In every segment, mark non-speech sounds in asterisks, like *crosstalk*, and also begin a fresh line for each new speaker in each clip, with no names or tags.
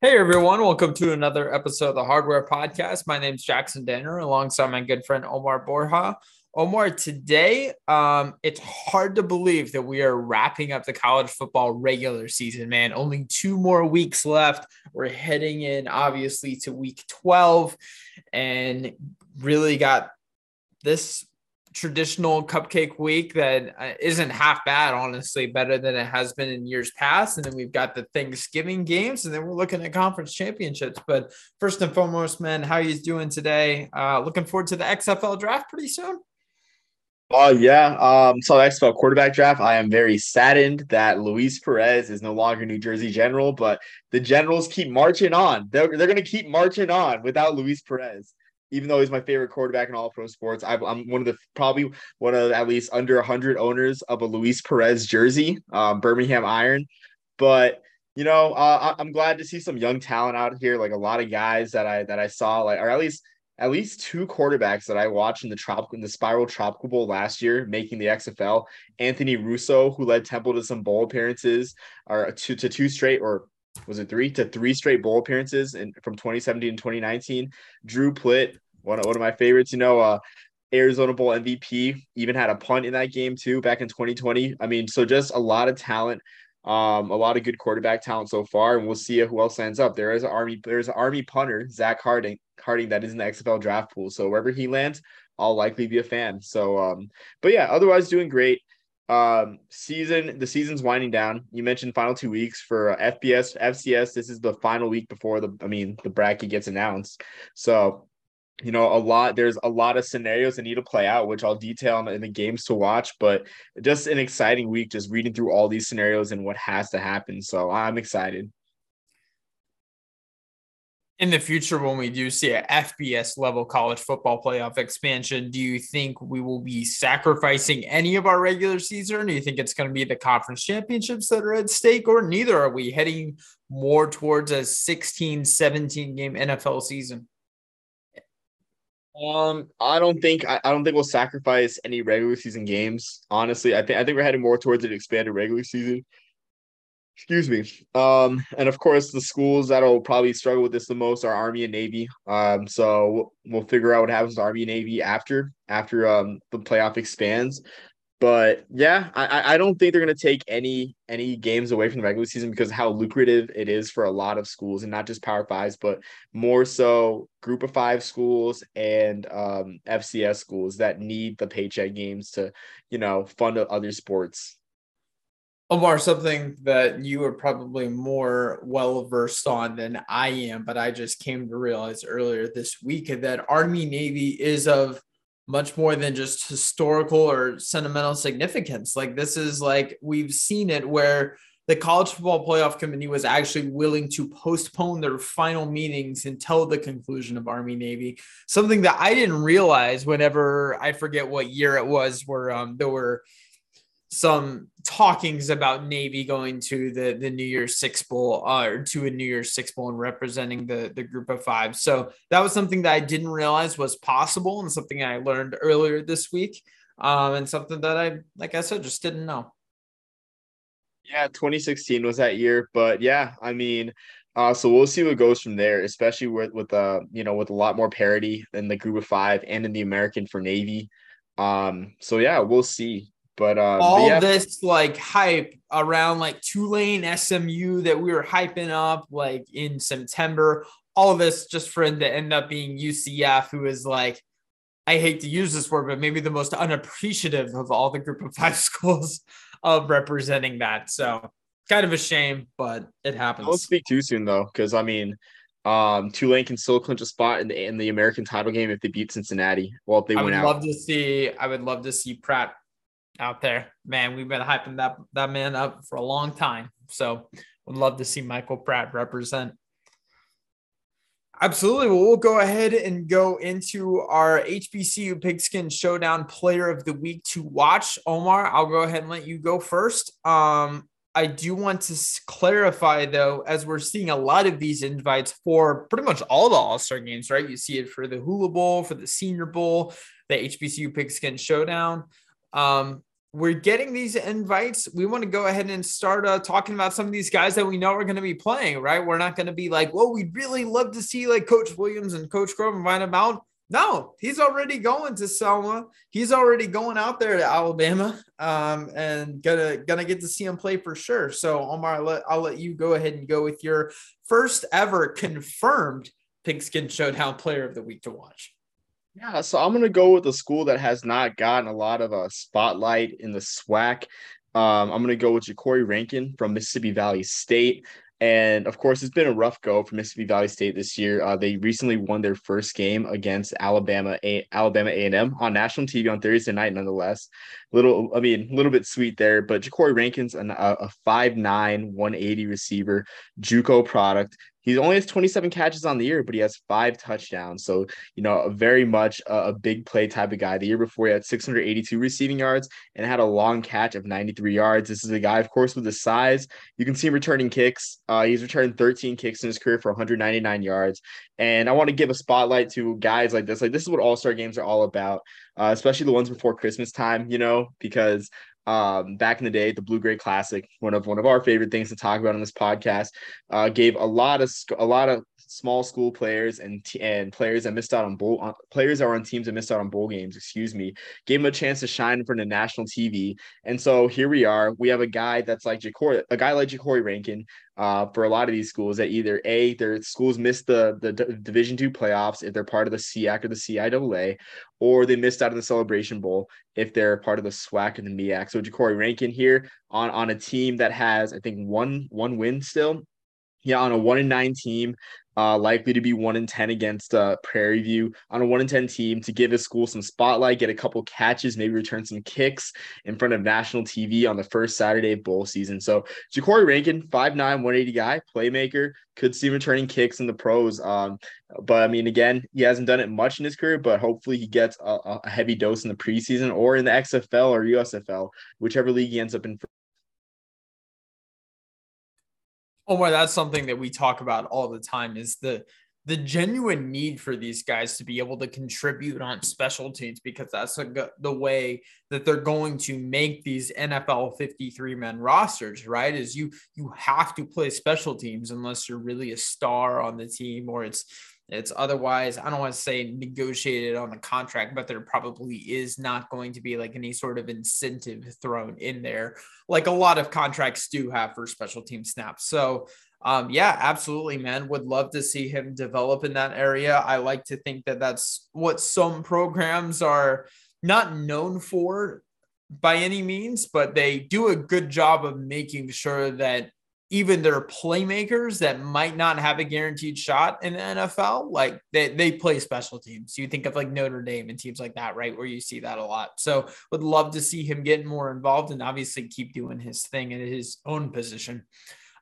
Hey everyone, welcome to another episode of the Hardware Podcast. My name is Jackson Danner alongside my good friend Omar Borja. Omar, today um, it's hard to believe that we are wrapping up the college football regular season, man. Only two more weeks left. We're heading in, obviously, to week 12 and really got this traditional cupcake week that uh, isn't half bad, honestly, better than it has been in years past. And then we've got the Thanksgiving games, and then we're looking at conference championships. But first and foremost, man, how you doing today? Uh, looking forward to the XFL draft pretty soon.
Oh uh, yeah. Um, so the XFL quarterback draft. I am very saddened that Luis Perez is no longer New Jersey General, but the Generals keep marching on. They're, they're going to keep marching on without Luis Perez even though he's my favorite quarterback in all pro sports, i am one of the probably one of at least under 100 owners of a Luis Perez jersey, um, Birmingham Iron. But you know, uh, I'm glad to see some young talent out here, like a lot of guys that I that I saw, like or at least at least two quarterbacks that I watched in the tropical in the Spiral Tropical Bowl last year, making the XFL. Anthony Russo, who led Temple to some bowl appearances, or to, to two straight or was it three to three straight bowl appearances in from 2017 and 2019. Drew Plitt, one of, one of my favorites, you know, uh, Arizona Bowl MVP, even had a punt in that game too back in 2020. I mean, so just a lot of talent, um, a lot of good quarterback talent so far, and we'll see who else lands up. There is an army, there's an army punter, Zach Harding, Harding that is in the XFL draft pool. So wherever he lands, I'll likely be a fan. So, um, but yeah, otherwise doing great. Um, season the season's winding down. You mentioned final two weeks for uh, FBS, FCS. This is the final week before the, I mean, the bracket gets announced. So, you know, a lot. There's a lot of scenarios that need to play out, which I'll detail in the games to watch. But just an exciting week, just reading through all these scenarios and what has to happen. So I'm excited
in the future when we do see a FBS level college football playoff expansion, do you think we will be sacrificing any of our regular season? Do you think it's going to be the conference championships that are at stake, or neither? Are we heading more towards a 16, 17 game NFL season?
Um, I don't think I, I don't think we'll sacrifice any regular season games. Honestly, I think I think we're heading more towards an expanded regular season. Excuse me. Um, and of course, the schools that'll probably struggle with this the most are Army and Navy. Um, so we'll, we'll figure out what happens to Army and Navy after after um the playoff expands. But yeah, I I don't think they're gonna take any any games away from the regular season because how lucrative it is for a lot of schools and not just Power Fives, but more so Group of Five schools and um, FCS schools that need the paycheck games to you know fund other sports
Omar, something that you are probably more well versed on than I am, but I just came to realize earlier this week that Army Navy is of much more than just historical or sentimental significance. Like, this is like we've seen it where the college football playoff committee was actually willing to postpone their final meetings until the conclusion of Army Navy. Something that I didn't realize whenever I forget what year it was, where um, there were some talkings about Navy going to the the New Year's Six Bowl uh, or to a New Year's Six Bowl and representing the the group of five. So that was something that I didn't realize was possible and something I learned earlier this week. Um, and something that I, like I said, just didn't know.
Yeah, 2016 was that year, but yeah, I mean, uh, so we'll see what goes from there, especially with with uh, you know, with a lot more parity in the group of five and in the American for Navy. Um, so yeah, we'll see. But uh,
all
but yeah.
this like hype around like Tulane SMU that we were hyping up like in September, all of this just for him to end up being UCF, who is like, I hate to use this word, but maybe the most unappreciative of all the group of five *laughs* schools of representing that. So kind of a shame, but it happens.
Don't speak too soon though, because I mean, um, Tulane can still clinch a spot in the in the American title game if they beat Cincinnati. Well, if they
I
win
would
out.
love to see. I would love to see Pratt out there. Man, we've been hyping that that man up for a long time. So would love to see Michael Pratt represent. Absolutely. Well, we'll go ahead and go into our HBCU Pigskin Showdown Player of the Week to watch. Omar, I'll go ahead and let you go first. Um, I do want to clarify though, as we're seeing a lot of these invites for pretty much all the All Star games, right? You see it for the Hula Bowl, for the Senior Bowl, the HBCU Pigskin Showdown. Um, we're getting these invites. We want to go ahead and start uh, talking about some of these guys that we know are going to be playing, right? We're not going to be like, well, we'd really love to see like Coach Williams and Coach Grove invite him out. No, he's already going to Selma. He's already going out there to Alabama, um, and gonna gonna get to see him play for sure. So Omar, I'll let, I'll let you go ahead and go with your first ever confirmed Pigskin Showdown Player of the Week to watch.
Yeah, so I'm gonna go with a school that has not gotten a lot of a spotlight in the SWAC. Um, I'm gonna go with Ja'Cory Rankin from Mississippi Valley State. And of course, it's been a rough go for Mississippi Valley State this year. Uh, they recently won their first game against Alabama, a- Alabama A&M on national TV on Thursday night. Nonetheless, little, I mean, a little bit sweet there. But Ja'Cory Rankin's an, a, a 5'9", 180 receiver, JUCO product. He only has 27 catches on the year, but he has five touchdowns. So, you know, very much a, a, big play type of guy. The year before, he had 682 receiving yards and had a long catch of 93 yards. This is a guy, of course, with the size. You can see him returning kicks. Uh, he's returned 13 kicks in his career for 199 yards. And I want to give a spotlight to guys like this. Like, this is what all star games are all about, uh, especially the ones before Christmas time, you know, because um, back in the day, the Blue Gray Classic, one of one of our favorite things to talk about on this podcast, uh, gave a lot of a lot of small school players and and players that missed out on bowl uh, players that were on teams that missed out on bowl games. Excuse me, gave them a chance to shine in front of national TV. And so here we are. We have a guy that's like Ja'Cory, a guy like Ja'Cory Rankin, uh, for a lot of these schools that either a their schools missed the the D- Division two playoffs if they're part of the SEAC or the CIAA, or they missed out of the Celebration Bowl if they're part of the SWAC and the MEAC. So Ja'Cory Rankin here on on a team that has I think one one win still. Yeah, on a one in nine team, uh, likely to be one in 10 against uh, Prairie View on a one in 10 team to give his school some spotlight, get a couple catches, maybe return some kicks in front of national TV on the first Saturday of bowl season. So Ja'Cory Rankin, 5'9, 180 guy, playmaker, could see returning kicks in the pros. Um, but I mean, again, he hasn't done it much in his career, but hopefully he gets a, a heavy dose in the preseason or in the XFL or USFL, whichever league he ends up in Oh,
Omar, that's something that we talk about all the time is the the genuine need for these guys to be able to contribute on special teams because that's a, the way that they're going to make these NFL 53 men rosters, right? Is you you have to play special teams unless you're really a star on the team or it's it's otherwise, I don't want to say negotiated on the contract, but there probably is not going to be like any sort of incentive thrown in there, like a lot of contracts do have for special team snaps. So, um, yeah, absolutely, man. Would love to see him develop in that area. I like to think that that's what some programs are not known for by any means, but they do a good job of making sure that even their playmakers that might not have a guaranteed shot in the NFL, like they, they play special teams. You think of like Notre Dame and teams like that, right? Where you see that a lot. So would love to see him get more involved and obviously keep doing his thing in his own position.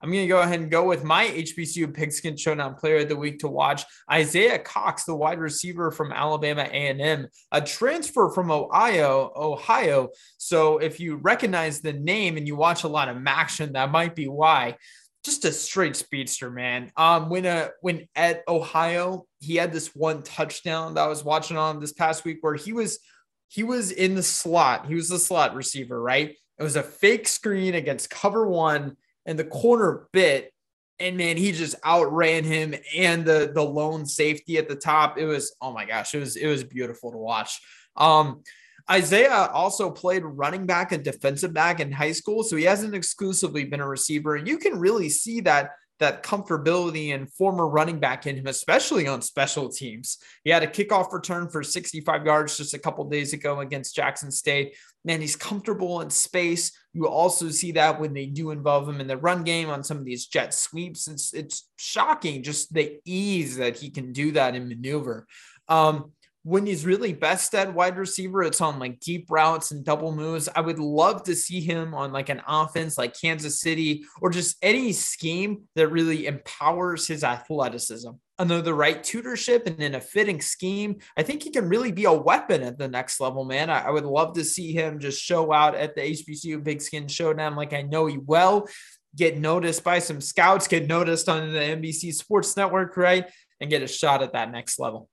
I'm going to go ahead and go with my HBCU Pigskin Showdown Player of the Week to watch. Isaiah Cox, the wide receiver from Alabama A&M, a transfer from Ohio, Ohio. So if you recognize the name and you watch a lot of action, that might be why. Just a straight speedster, man. Um, when uh when at Ohio, he had this one touchdown that I was watching on this past week where he was he was in the slot. He was the slot receiver, right? It was a fake screen against cover one and the corner bit and man he just outran him and the the lone safety at the top. It was oh my gosh it was it was beautiful to watch. Um Isaiah also played running back and defensive back in high school so he hasn't exclusively been a receiver and you can really see that that comfortability and former running back in him, especially on special teams. He had a kickoff return for 65 yards just a couple days ago against Jackson State. Man, he's comfortable in space. You also see that when they do involve him in the run game on some of these jet sweeps. It's it's shocking just the ease that he can do that and maneuver. Um, when he's really best at wide receiver, it's on like deep routes and double moves. I would love to see him on like an offense like Kansas City or just any scheme that really empowers his athleticism. Under the right tutorship and in a fitting scheme, I think he can really be a weapon at the next level, man. I, would love to see him just show out at the HBCU Pigskin Showdown like I know he will. Get noticed by some scouts, get noticed on the NBC Sports Network, right? And get a shot at that next level.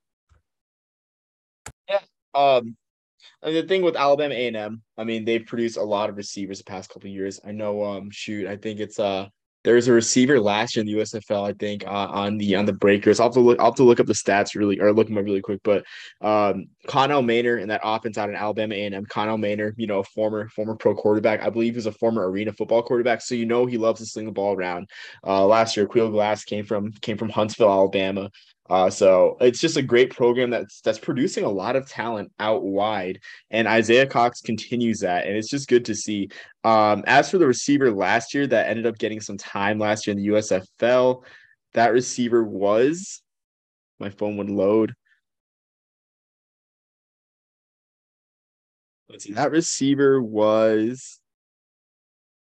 Um, And the thing with Alabama A&M, I mean, they've produced a lot of receivers the past couple years. I know, um, shoot, I think it's uh there's a receiver last year in the USFL, I think, uh, on the on the breakers. I'll have to look. I'll have to look up the stats really, or look them up really quick. But um, Connell Maynor and that offense out in Alabama A and M. Connell Maynor, you know, former former pro quarterback. I believe he's a former arena football quarterback. So you know he loves to sling the ball around. Uh, last year, Aqeel Glass came from came from Huntsville, Alabama. Uh, so it's just a great program that's that's producing a lot of talent out wide, and Isaiah Cox continues that, and it's just good to see. Um, as for the receiver last year that ended up getting some time last year in the USFL, that receiver was my phone would load. Let's see. That receiver was.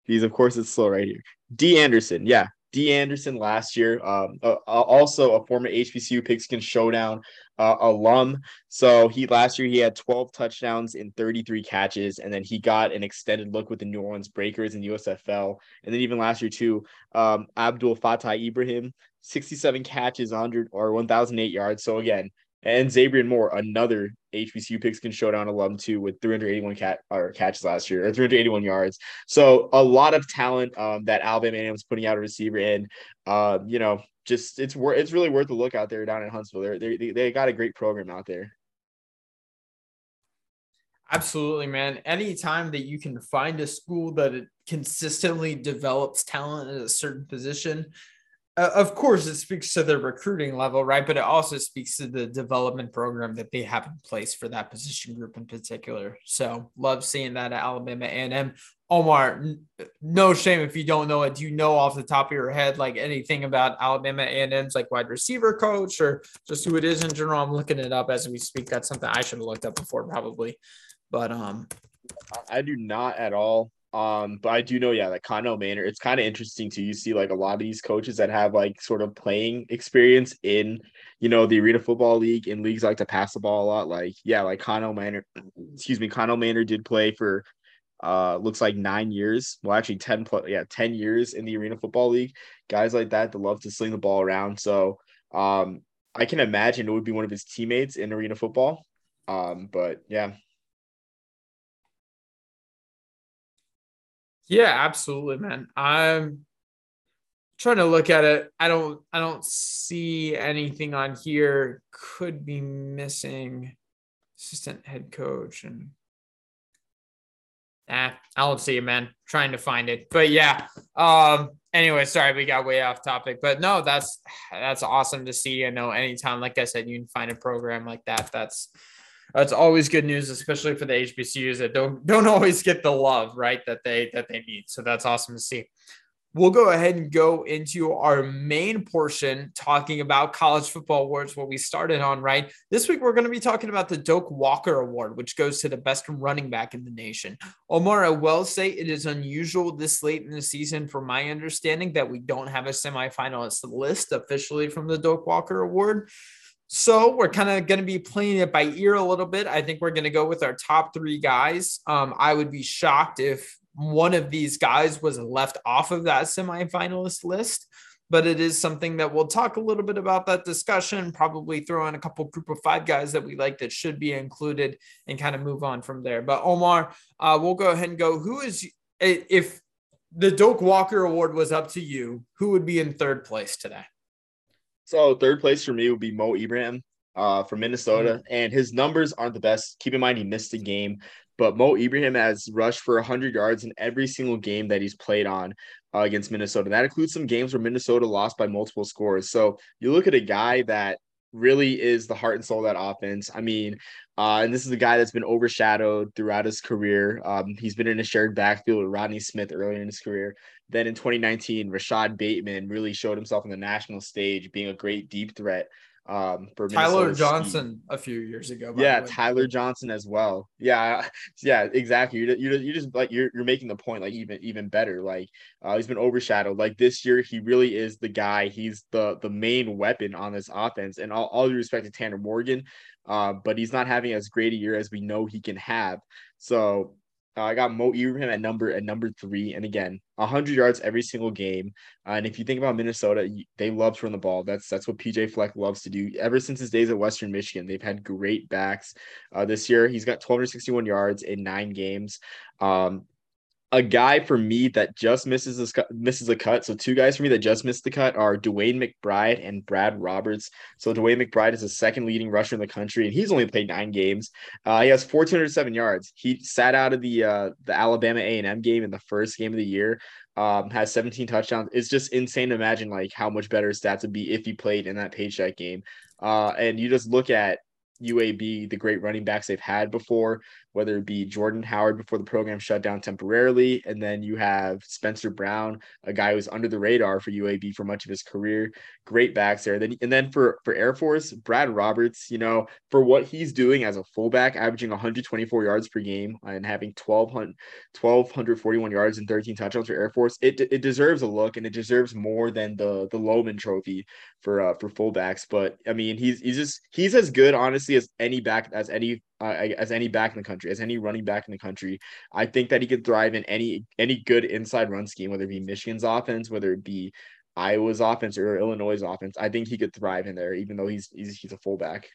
He's of course it's slow right here. D Anderson, yeah, D. Anderson last year, um, uh, also a former HBCU Pigskin Showdown uh, alum. So he last year he had 12 touchdowns in 33 catches, and then he got an extended look with the New Orleans Breakers in USFL. And then even last year too, um, Abdul Fatah Ibrahim, 67 catches, 100 or 1,008 yards. So again, and Zabrian Moore, another HBCU Pigskin Showdown alum too, with 381 cat or catches last year or 381 yards. So a lot of talent um, that Alabama A&M is putting out a receiver in. Uh, you know, just it's worth it's really worth the look out there down in Huntsville. They're, they they got a great program out there.
Absolutely, man. Anytime that you can find a school that consistently develops talent at a certain position, uh, of course, it speaks to the recruiting level, right? But it also speaks to the development program that they have in place for that position group in particular. So, love seeing that at Alabama A&M. Omar, no shame if you don't know it. Do you know off the top of your head like anything about Alabama A&M's like wide receiver coach or just who it is in general? I'm looking it up as we speak. That's something I should have looked up before, probably. But um,
I do not at all. Um, but I do know, yeah, like Connell Maynor, it's kind of interesting to you see like a lot of these coaches that have like sort of playing experience in, you know, the arena football league in leagues like to pass the ball a lot. Like, yeah, like Connell Maynor, *clears throat* excuse me, Connell Maynor did play for uh looks like nine years. Well, actually 10 plus yeah, 10 years in the arena football league. Guys like that that love to sling the ball around. So um I can imagine it would be one of his teammates in arena football. Um, but yeah,
Yeah, absolutely, man. I'm trying to look at it. I don't I don't see anything on here. Could be missing assistant head coach and Ah, I don't see it, man. Trying to find it. But yeah. Um, anyway, sorry, we got way off topic. But no, that's that's awesome to see. I know anytime, like I said, you can find a program like that. That's that's always good news, especially for the HBCUs that don't don't *laughs* always get the love right that they that they need. So that's awesome to see. We'll go ahead and go into our main portion talking about college football awards, what we started on, right? This week, we're going to be talking about the Doak Walker Award, which goes to the best running back in the nation. Omar, I will say it is unusual this late in the season, from my understanding, that we don't have a semifinalist list officially from the Doak Walker Award. So we're kind of going to be playing it by ear a little bit. I think we're going to go with our top three guys. Um, I would be shocked if one of these guys was left off of that semifinalist list, but it is something that we'll talk a little bit about that discussion, probably throw in a couple group of five guys that we like that should be included and kind of move on from there. But Omar, uh, we'll go ahead and go. Who is, if the Doak Walker Award was up to you, who would be in third place today?
So third place for me would be Mo Ibrahim uh, from Minnesota, mm-hmm. and his numbers aren't the best. Keep in mind he missed a game, but Mo Ibrahim has rushed for 100 yards in every single game that he's played on uh, against Minnesota. That includes some games where Minnesota lost by multiple scores. So you look at a guy that really is the heart and soul of that offense. I mean, uh, and this is a guy that's been overshadowed throughout his career. Um, he's been in a shared backfield with Rodney Smith earlier in his career. Then in 2019, Rashod Bateman really showed himself on the national stage, being a great deep threat um for
Tyler Johnson a few years ago.
Yeah, Tyler Johnson as well. Yeah, *laughs* yeah, exactly. You you you just like you're you're making the point like even even better. Like uh, he's been overshadowed. Like this year, he really is the guy. He's the the main weapon on this offense. And all all due respect to Tanner Morgan, uh, but he's not having as great a year as we know he can have. So Uh, I got Mo Ibrahim at number at number three, and again, hundred yards every single game. Uh, and if you think about Minnesota, they love to run the ball. That's that's what PJ Fleck loves to do. Ever since his days at Western Michigan, they've had great backs. Uh, this year, he's got 1261 yards in nine games. Um, a guy for me that just misses this misses a cut. So two guys for me that just missed the cut are DeWayne McBride and Brad Roberts. So DeWayne McBride is the second leading rusher in the country, and he's only played nine games. Uh, he has 1,407 yards. He sat out of the uh, the Alabama A and M game in the first game of the year. Um, has 17 touchdowns. It's just insane to imagine like how much better stats would be if he played in that paycheck game. Uh, and you just look at UAB, the great running backs they've had before whether it be Jordan Howard before the program shut down temporarily, and then you have Spencer Brown, a guy who's under the radar for UAB for much of his career. Great backs there. Then and then for for Air Force, Brad Roberts, you know, for what he's doing as a fullback, averaging 124 yards per game and having 1200 1241 yards and 13 touchdowns for Air Force, it it deserves a look and it deserves more than the the Loman Trophy for uh, for fullbacks. But I mean, he's he's just he's as good honestly as any back as any uh, as any back in the country, as any running back in the country. I think that he could thrive in any any good inside run scheme, whether it be Michigan's offense, whether it be Iowa's offense or Illinois' offense. I think he could thrive in there, even though he's he's, he's a fullback.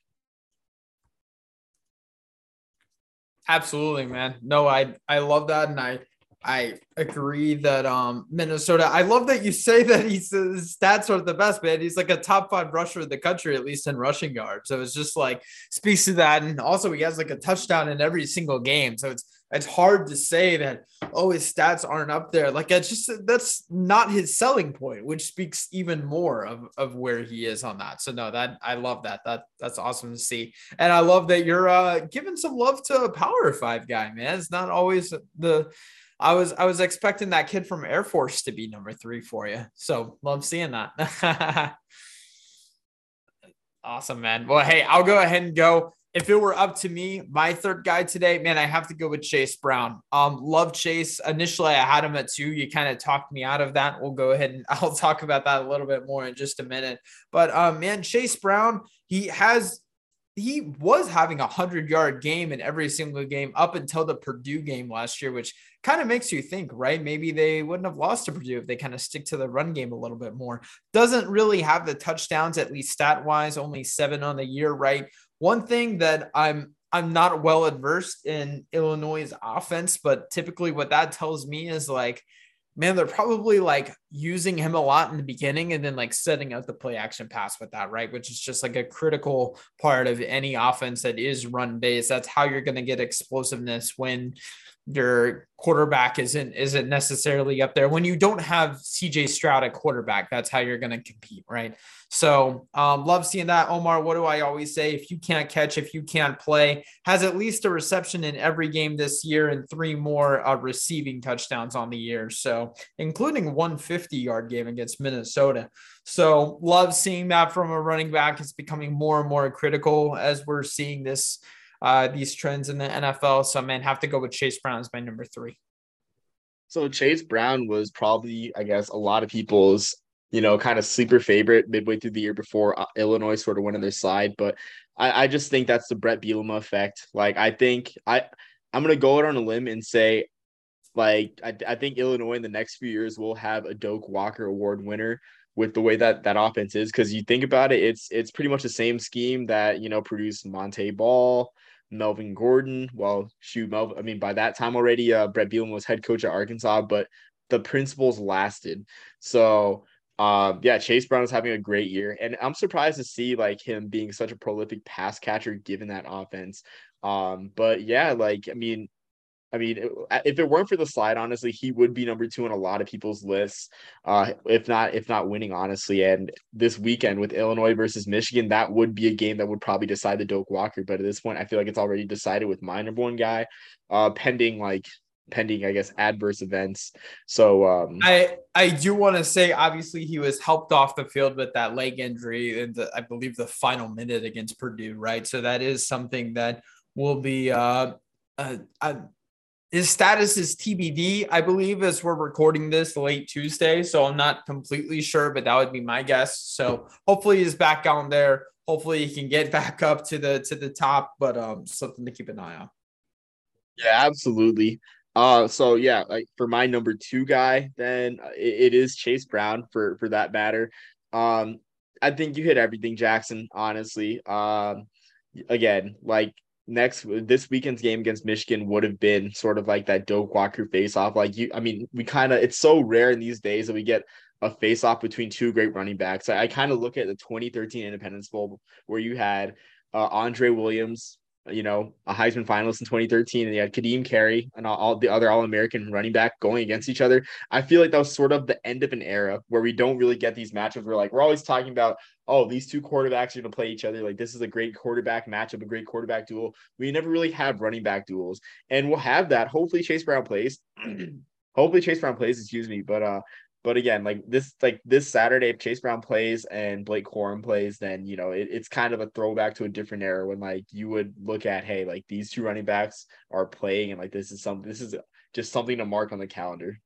Absolutely, man. No, I I love that, and I I agree that um Minnesota. I love that you say that he's his stats are the best, man. He's like a top five rusher in the country, at least in rushing yards. So it's just like speaks to that, and also he has like a touchdown in every single game. So it's it's hard to say that oh his stats aren't up there. Like it's just that's not his selling point, which speaks even more of of where he is on that. So no, that I love that. That that's awesome to see, and I love that you're uh giving some love to a Power Five guy, man. It's not always the I was I was expecting that kid from Air Force to be number three for you. So love seeing that. *laughs* awesome, man. Well, hey, I'll go ahead and go. If it were up to me, my third guy today, man, I have to go with Chase Brown. Um, love Chase. Initially, I had him at two. You kind of talked me out of that. We'll go ahead and *laughs* I'll talk about that a little bit more in just a minute. But um, man, Chase Brown, he has he was having a hundred yard game in every single game up until the Purdue game last year, which kind of makes you think, right? Maybe they wouldn't have lost to Purdue if they kind of stick to the run game a little bit more. Doesn't really have the touchdowns, at least stat wise, only seven on the year, right? One thing that I'm I'm not well adversed in Illinois' offense, but typically what that tells me is like man, they're probably like using him a lot in the beginning and then like setting up the play action pass with that, right? Which is just like a critical part of any offense that is run based. That's how you're going to get explosiveness when your quarterback isn't isn't necessarily up there. When you don't have CJ Stroud at quarterback that's how you're going to compete right? So um, love seeing that. Omar what do I always say? If you can't catch if you can't play has at least a reception in every game this year and three more uh, receiving touchdowns on the year. So including 150 yard game against Minnesota. So love seeing that from a running back. It's becoming more and more critical as we're seeing this uh, these trends in the NFL. So, man, have to go with Chase Brown as my number three.
So Chase Brown was probably, I guess, a lot of people's, you know, kind of sleeper favorite midway through the year before uh, Illinois sort of went on their side. But I, I just think that's the Bret Bielema effect. Like, I think I, I'm gonna go out on a limb and say, like, I, I think Illinois in the next few years will have a Doak Walker Award winner with the way that that offense is. Because you think about it, it's it's pretty much the same scheme that you know produced Montee Ball, Melvin Gordon. Well, shoot, Melvin. I mean, by that time already, uh, Bret Bielema was head coach at Arkansas, but the principles lasted. So, um, yeah, Chase Brown is having a great year, and I'm surprised to see like him being such a prolific pass catcher given that offense. Um, but yeah, like I mean, I mean, if it weren't for the slide, honestly, he would be number two on a lot of people's lists, uh, if not if not winning, honestly. And this weekend with Illinois versus Michigan, that would be a game that would probably decide the Doak Walker. But at this point, I feel like it's already decided with my number one guy, uh, pending like pending, I guess, adverse events. So um,
I I do want to say, obviously, he was helped off the field with that leg injury in the, I believe the final minute against Purdue, right? So that is something that will be uh, uh, uh his status is TBD, I believe, as we're recording this late Tuesday. So I'm not completely sure, but that would be my guess. So hopefully he's back on there. Hopefully he can get *laughs* back up to the to the top, but um something to keep an eye on.
Yeah, absolutely. Uh, so yeah, like for my number two guy, then uh, it, it is Chase Brown for for that matter. Um, I think you hit everything, Jackson. Honestly, um, again, like next this weekend's game against Michigan would have been sort of like that Doak Walker face off. Like you, I mean, we kind of it's so rare in these days that we get a face off between two great running backs. I, I kind of look at the 2013 Independence Bowl where you had uh, Andre Williams, you know, a Heisman finalist in 2013, and you had Ka'Deem Carey and all, all the other All American running back going against each other. I feel like that was sort of the end of an era where we don't really get these matchups. We're like, we're always talking about, oh, these two quarterbacks are going to play each other. Like, this is a great quarterback matchup, a great quarterback duel. We never really have running back duels, and we'll have that. Hopefully, Chase Brown plays. *clears throat* hopefully, Chase Brown plays, excuse me. But uh, but again, like this, like this Saturday, if Chase Brown plays and Blake Corum plays, then you know it, it's kind of a throwback to a different era when like you would look at, hey, like these two running backs are playing, and like this is some, this is just something to mark on the calendar.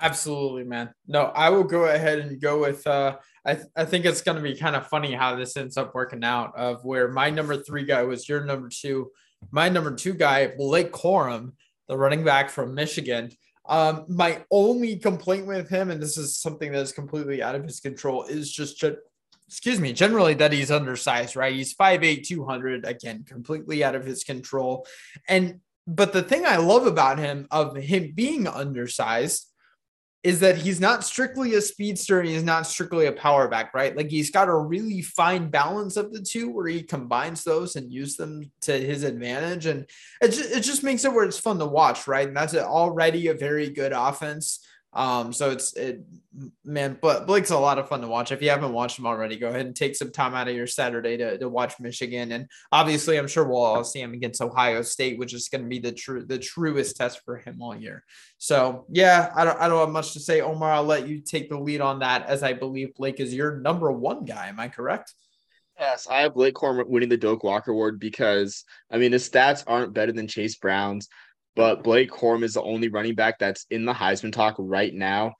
Absolutely, man. No, I will go ahead and go with. uh I th- I think it's going to be kind of funny how this ends up working out. Of where my number three guy was your number two, my number two guy Blake Corum the running back from Michigan. Um, my only complaint with him, and this is something that is completely out of his control, is just, excuse me, generally that he's undersized, right? He's 5'8, 200, again, completely out of his control. And, but the thing I love about him, of him being undersized, is that he's not strictly a speedster and he's not strictly a power back, right? Like he's got a really fine balance of the two where he combines those and use them to his advantage. And it just, it just makes it where it's fun to watch, right? And that's already a very good offense. Um, so it's it, man, but Blake's a lot of fun to watch. If you haven't watched him already, go ahead and take some time out of your Saturday to, to watch Michigan. And obviously, I'm sure we'll all see him against Ohio State, which is going to be the true the truest test for him all year. So yeah, I don't I don't have much to say. Omar, I'll let you take the lead on that, as I believe Blake is your number one guy. Am I correct?
Yes, I have Blake Corum winning the Doak Walker Award because I mean his stats aren't better than Chase Brown's but Blake Corum is the only running back that's in the Heisman talk right now.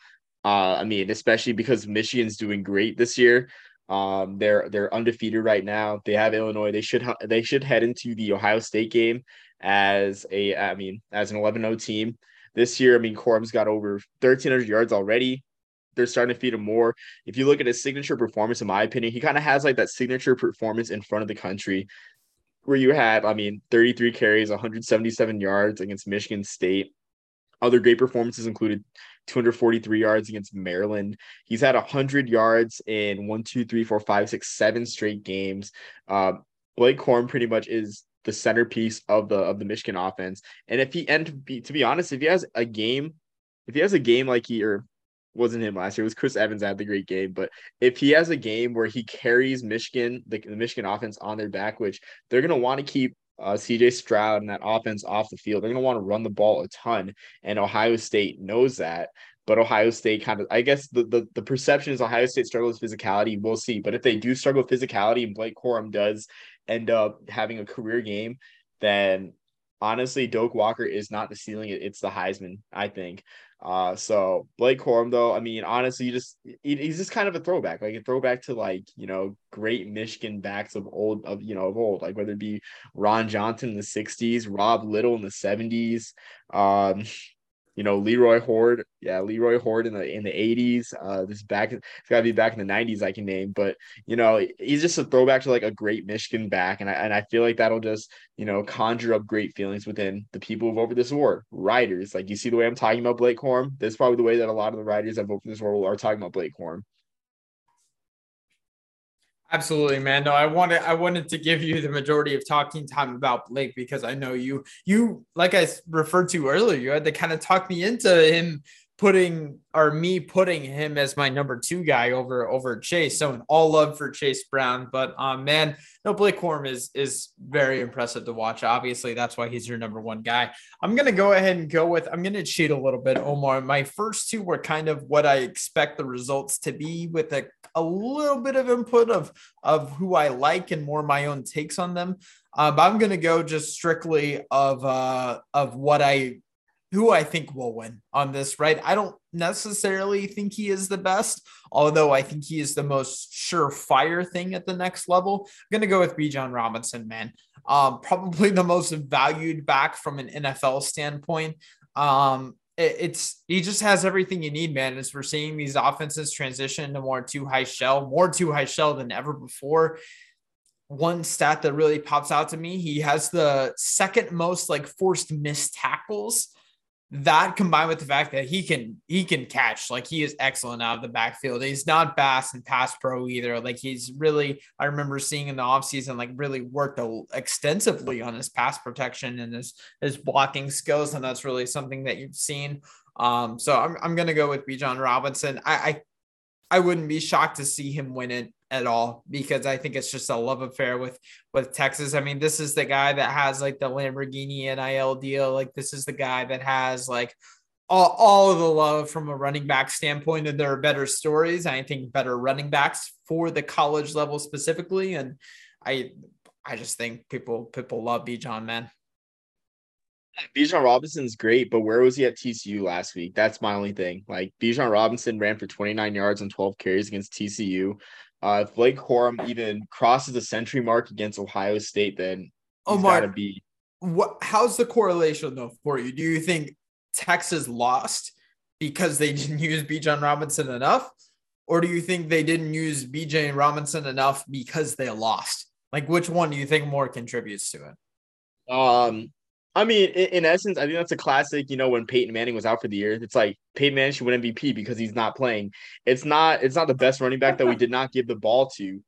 Uh, I mean, especially because Michigan's doing great this year. Um, they're they're undefeated right now. They have Illinois. They should they should head into the Ohio State game as a I mean as an 11-0 team this year. I mean, Corum's got over 1,300 yards already. They're starting to feed him more. If you look at his signature performance, in my opinion, he kind of has like that signature performance in front of the country where you had, I mean, 33 carries, 177 yards against Michigan State. Other great performances included 243 yards against Maryland. He's had 100 yards in one, two, three, four, five, six, seven straight games. Uh, Blake Corum pretty much is the centerpiece of the of the Michigan offense. And if he and to be, to be honest, if he has a game, if he has a game like he or wasn't him last year. It was Chris Evans had the great game. But if he has a game where he carries Michigan, the, the Michigan offense on their back, which they're going to want to keep uh, CJ Stroud and that offense off the field, they're going to want to run the ball a ton. And Ohio State knows that. But Ohio State kind of, I guess the, the, the perception is Ohio State struggles with physicality. We'll see. But if they do struggle with physicality and Blake Corum does end up having a career game, then honestly, Doak Walker is not the ceiling. It's the Heisman, I think. Uh, so Blake Corum, though, I mean, honestly, you just he's just kind of a throwback, like a throwback to like you know great Michigan backs of old of you know of old, like whether it be Ron Johnson in the '60s, Rob Lytle in the '70s, um, you know, Leroy Hoard, yeah, Leroy Hoard in the in the 80s. Uh this back it's gotta be back in the 90s I can name, but you know, he's just a throwback to like a great Michigan back. And I and I feel like that'll just, you know, conjure up great feelings within the people who've over this war. Writers. Like you see the way I'm talking about Blake Horn. That's probably the way that a lot of the writers that vote for this war are talking about Blake Corum.
Absolutely, man. No, I wanted I wanted to give you the majority of talking time about Blake because I know you you like I referred to earlier, you had to kind of talk me into him putting or me putting him as my number two guy over over Chase. So all love for Chase Brown, but um man, no Blake Corum is is very impressive to watch. Obviously, that's why he's your number one guy. I'm gonna go ahead and go with I'm gonna cheat a little bit, Omar. My first two were kind of what I expect the results to be with a, a little bit of input of of who I like and more my own takes on them. But I'm gonna go just strictly of uh of what I who I think will win on this, right? I don't necessarily think he is the best, although I think he is the most surefire thing at the next level. I'm going to go with Bijan Robinson, man. Um, probably the most valued back from an NFL standpoint. Um, it, it's he just has everything you need, man. As we're seeing these offenses transition to more two high shell, more two high shell than ever before one stat that really pops out to me he has the second most like forced missed tackles that combined with the fact that he can he can catch like he is excellent out of the backfield. He's not bass and pass pro either. Like he's really i remember seeing in the offseason like really worked extensively on his pass protection and his his blocking skills and that's really something that you've seen. Um so i'm, I'm gonna go with Bijan Robinson. I, I I wouldn't be shocked to see him win it at all because I think it's just a love affair with with Texas. I mean, this is the guy that has like the Lamborghini NIL deal. Like this is the guy that has like all, all of the love from a running back standpoint. And there are better stories. I think better running backs for the college level specifically. And I I just think people people love Bijan, man.
Bijan Robinson's great, but where was he at TCU last week? That's my only thing. Like Bijan Robinson ran for 29 yards and 12 carries against TCU. Uh, if Blake Corum even crosses the century mark against Ohio State, then
oh my, be. What? How's the correlation though for you? Do you think Texas lost because they *laughs* didn't use Bijan Robinson enough, or do you think they didn't use BJ Robinson enough because they lost? Like, which one do you think more contributes to it?
Um, I mean, in, in, essence, I think that's a classic. You know, when Peyton Manning was out for the year, it's like Peyton Manning should win MVP because he's not playing. It's not. It's not the best running back that we did not give the ball to.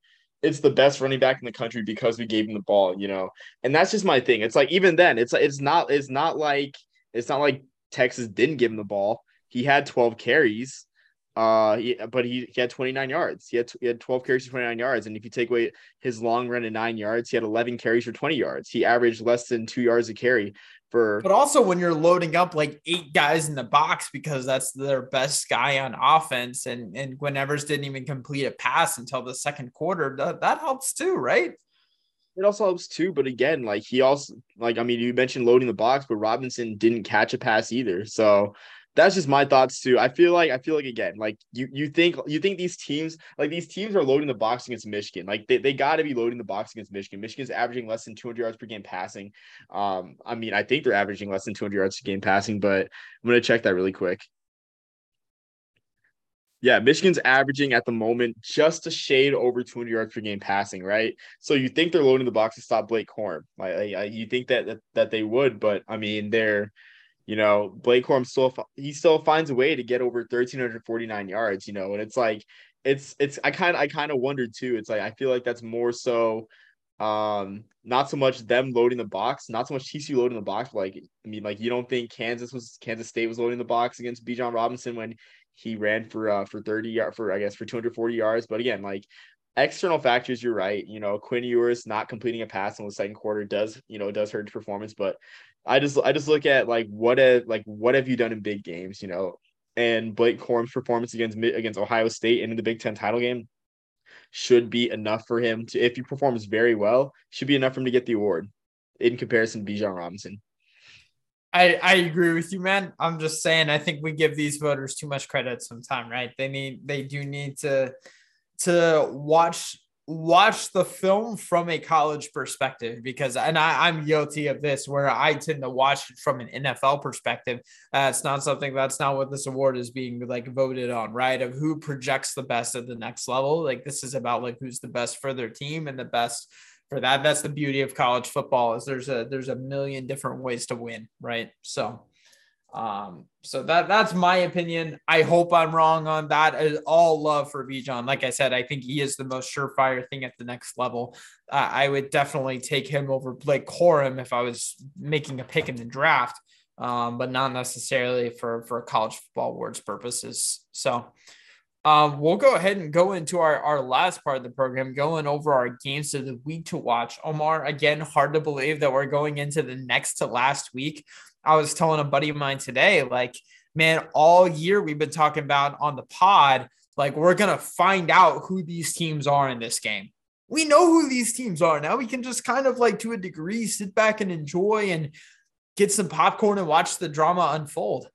It's the best running back in the country because we gave him the ball. You know, and that's just my thing. It's like even then, it's it's not. It's not like it's not like Texas didn't give him the ball. He had 12 carries. Uh, he, but he, he had 29 yards. He had he had 12 carries for 29 yards, and if you take away his long run of nine yards, he had 11 carries for 20 yards. He averaged less than two yards a carry for.
But also, when you're loading up like eight guys in the box because that's their best guy on offense, and and Quinn Ewers didn't even complete a pass until the second quarter, that, that helps too, right?
It also helps too, but again, like he also like I mean, you mentioned loading the box, but Robinson didn't catch a pass either. So that's just my thoughts too. I feel like I feel like again, like you you think you think these teams like these teams are loading the box against Michigan. Like they, they got to be loading the box against Michigan. Michigan's averaging less than 200 yards per game passing. Um, I mean, I think they're averaging less than 200 yards per game passing, but I'm gonna check that really quick. Yeah, Michigan's averaging at the moment just a shade over 200 yards per game passing, right? So you think they're loading the box to stop Blake Horn? Like, like you think that, that that they would, but I mean they're you know, Blake Corum still he still finds a way to get over 1349 yards, you know, and it's like it's it's I kind of I kind of wondered too. It's like I feel like that's more so um not so much them loading the box, not so much TCU loading the box, like I mean like you don't think Kansas was Kansas State was loading the box against Bijan Robinson when he ran for uh for 30 yard for I guess for 240 yards, but again, like external factors, you're right. You know, Quinn Ewers not completing a pass in the second quarter does, you know, it does hurt performance, but I just I just look at like what have like what have you done in big games, you know, and Blake Corum's performance against against Ohio State and in the Big Ten title game should be enough for him to if he performs very well, should be enough for him to get the award in comparison to Bijan Robinson.
I, I agree with you, man. I'm just saying I think we give these voters too much credit sometimes, right? They need they do need to to watch watch the film from a college perspective because and I, I'm guilty of this where I tend to watch it from an NFL perspective. Uh, it's not something that's not what this award is being like voted on, right? Of who projects the best at the next level. Like this is about like who's the best for their team and the best for that. That's the beauty of college football is there's a there's a million different ways to win, right? So um, so that that's my opinion. I hope I'm wrong on that. All love for Bijan. Like I said, I think he is the most surefire thing at the next level. Uh, I would definitely take him over Blake Corum if I was making a pick in the draft, um, but not necessarily for for college football awards purposes. So. Um, we'll go ahead and go into our, our last part of the program, going over our games of the week to watch. Omar, again, hard to believe that we're going into the next to last week I was telling a buddy of mine today, like, man, all year we've been talking about on the pod, like, we're going to find out who these teams are in this game. We know who these teams are. Now we can just kind of like to a degree sit back and enjoy and get some popcorn and watch the drama unfold.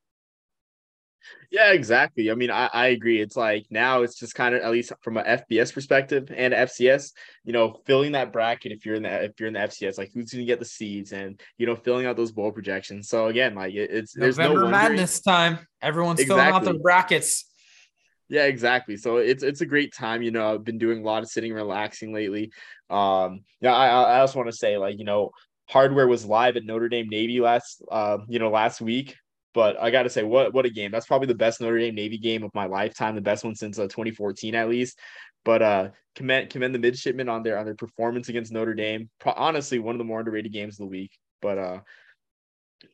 Yeah, exactly. I mean, I, I agree. It's like now it's just kind of at least from a FBS perspective and FCS, you know, filling that bracket if you're in the if you're in the FCS, like who's gonna get the seeds and you know, filling out those bowl projections. So again, like it, it's there's
November
no
madness time. Everyone's exactly. filling out their brackets.
Yeah, exactly. So it's it's a great time. You know, I've been doing a lot of sitting, relaxing lately. Um, yeah, I I also want to say like you know, hardware was live at Notre Dame Navy last uh you know last week. But I got to say, what what a game! That's probably the best Notre Dame Navy game of my lifetime, the best one since uh, 2014 at least. But uh, commend commend the midshipmen on their on their performance against Notre Dame. Pro- honestly, one of the more underrated games of the week. But uh,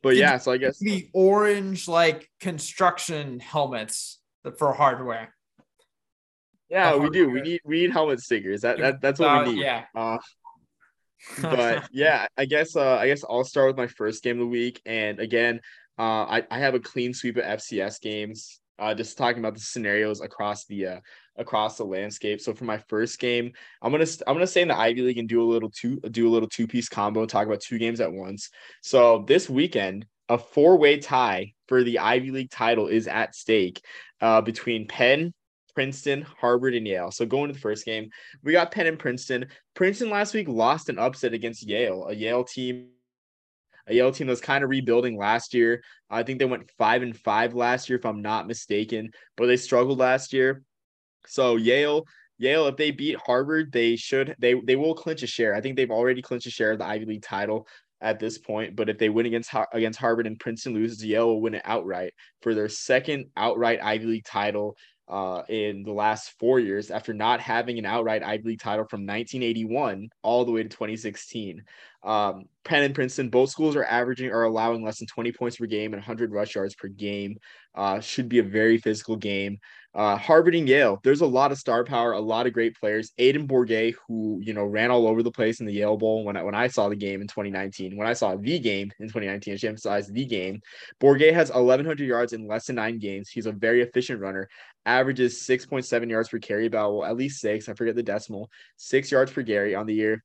but Did yeah, so I guess
the orange like construction helmets for hardware.
Yeah, we do. We need we need helmet stickers. That, that that's what uh, we need. Yeah. Uh, *laughs* but yeah, I guess uh I guess I'll start with my first game of the week. And again, uh, I, I have a clean sweep of FCS games. Uh, just talking about the scenarios across the uh, across the landscape. So for my first game, I'm gonna I'm gonna stay in the Ivy League and do a little two do a little two piece combo and talk about two games at once. So this weekend, a four way tie for the Ivy League title is at stake uh, between Penn, Princeton, Harvard, and Yale. So going to the first game, we got Penn and Princeton. Princeton last week lost an upset against Yale, a Yale team a Yale team that was kind of rebuilding last year. I think they went five and five last year, if I'm not mistaken, but they struggled last year. So Yale, Yale, if they beat Harvard, they should they they will clinch a share. I think they've already clinched a share of the Ivy League title at this point. But if they win against against Harvard and Princeton loses, Yale will win it outright for their second outright Ivy League title uh, in the last four years after not having an outright Ivy League title from 1981 all the way to 2016. Um, Penn and Princeton, both schools are averaging or allowing less than 20 points per game and 100 rush yards per game. Uh, should be a very physical game. Uh, Harvard and Yale, there's a lot of star power, a lot of great players. Aidan Borguet, who you know ran all over the place in the Yale Bowl when I, when I saw the game in 2019, when I saw the game in 2019, I should emphasize the game. Bourget has 1,100 yards in less than nine games. He's a very efficient runner. Averages 6.7 yards per carry, about well, at least six. I forget the decimal. Six yards per carry on the year.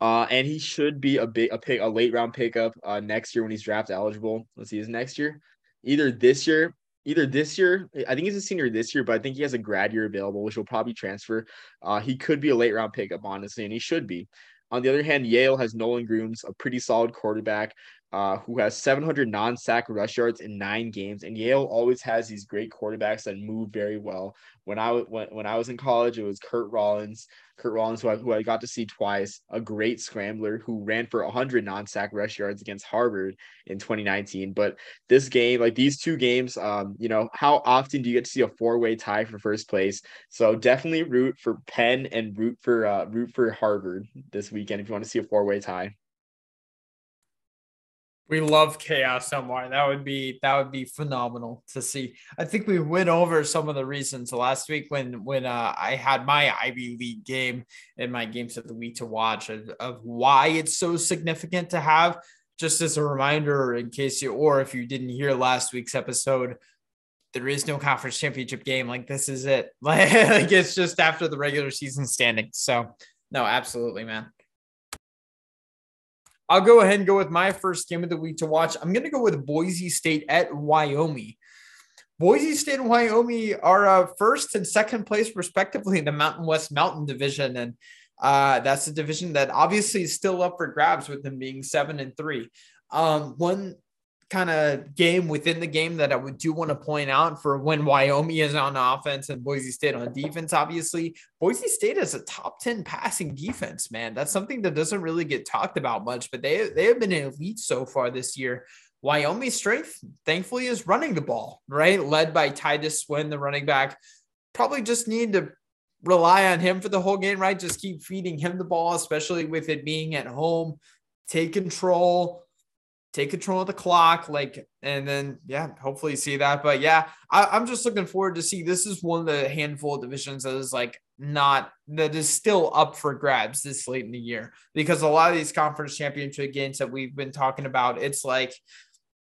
Uh, and he should be a big a pick a late round pickup uh, next year when he's draft eligible. Let's see, is next year, either this year, either this year. I think he's a senior this year, but I think he has a grad year available, which will probably transfer. Uh, he could be a late round pickup, honestly, and he should be. On the other hand, Yale has Nolan Grooms, a pretty solid quarterback uh, who has 700 non-sack rush yards in nine games. And Yale always has these great quarterbacks that move very well. When I when, when I was in college, it was Kurt Rawlings, Kurt Rawlings, who I, who I got to see twice, a great scrambler who ran for 100 non-sack rush yards against Harvard in 2019. But this game, like these two games, um, you know, how often do you get to see a four-way tie for first place? So definitely root for Penn and root for uh, root for Harvard this weekend if you want to see a four-way tie.
We love chaos somewhere. That would be that would be phenomenal to see. I think we went over some of the reasons last week when when uh, I had my Ivy League game and my games of the week to watch of, of why it's so significant to have. Just as a reminder, in case you or if you didn't hear last week's episode, there is no conference championship game. Like this is it. Like, *laughs* like it's just after the regular season standing. So no, absolutely, man. I'll go ahead and go with my first game of the week to watch. I'm going to go with Boise State at Wyoming. Boise State and Wyoming are uh, first and second place, respectively, in the Mountain West Mountain Division. And uh, that's a division that obviously is still up for grabs with them being seven and three. Um, one kind of game within the game that I would do want to point out for when Wyoming is on offense and Boise State on defense. Obviously, Boise State is a top 10 passing defense, man. That's something that doesn't really get talked about much, but they, they have been elite so far this year. Wyoming's strength, thankfully, is running the ball, right? Led by Titus Swen, the running back. Probably just need to rely on him for the whole game, right? Just keep feeding him the ball, especially with it being at home. Take control take control of the clock, like, and then yeah, hopefully see that. But yeah, I, am just looking forward to see. This is one of the handful of divisions that is like not that is still up for grabs this late in the year because a lot of these conference championship games that we've been talking about, it's like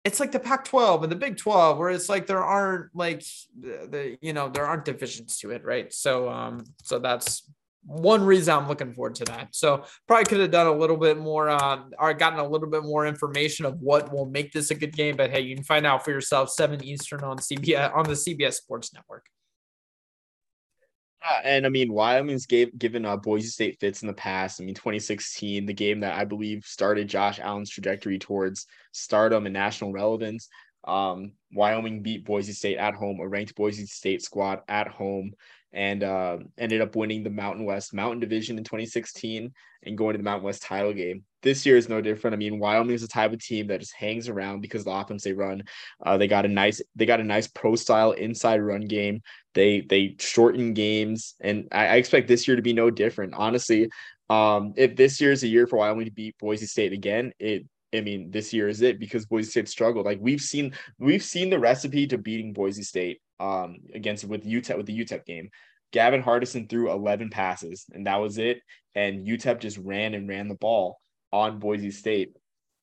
it's like the Pac-12 and the Big 12, where it's like there aren't like the, the you know there aren't divisions to it, right? So um, so that's one reason I'm looking forward to that. So probably could have done a little bit more, uh, or gotten a little bit more information of what will make this a good game. But hey, you can find out for yourself seven Eastern on CBS on the CBS Sports Network.
Yeah, and I mean, Wyoming's gave, given uh, Boise State fits in the past. I mean, 2016, the game that I believe started Josh Allen's trajectory towards stardom and national relevance. Um, Wyoming beat Boise State at home, a ranked Boise State squad at home and uh, ended up winning the Mountain West Mountain Division in 2016 and going to the Mountain West title game. This year is no different. I mean, Wyoming is the type of team that just hangs around because of the offense they run. Uh, they got a nice they got a nice pro style inside run game. They they shorten games, and I, I expect this year to be no different. Honestly, um, if this year is a year for Wyoming to beat Boise State again, it I mean, this year is it because Boise State struggled. Like we've seen, we've seen the recipe to beating Boise State um, against with UTEP with the UTEP game. Gavin Hardison threw 11 passes, and that was it. And UTEP just ran and ran the ball on Boise State.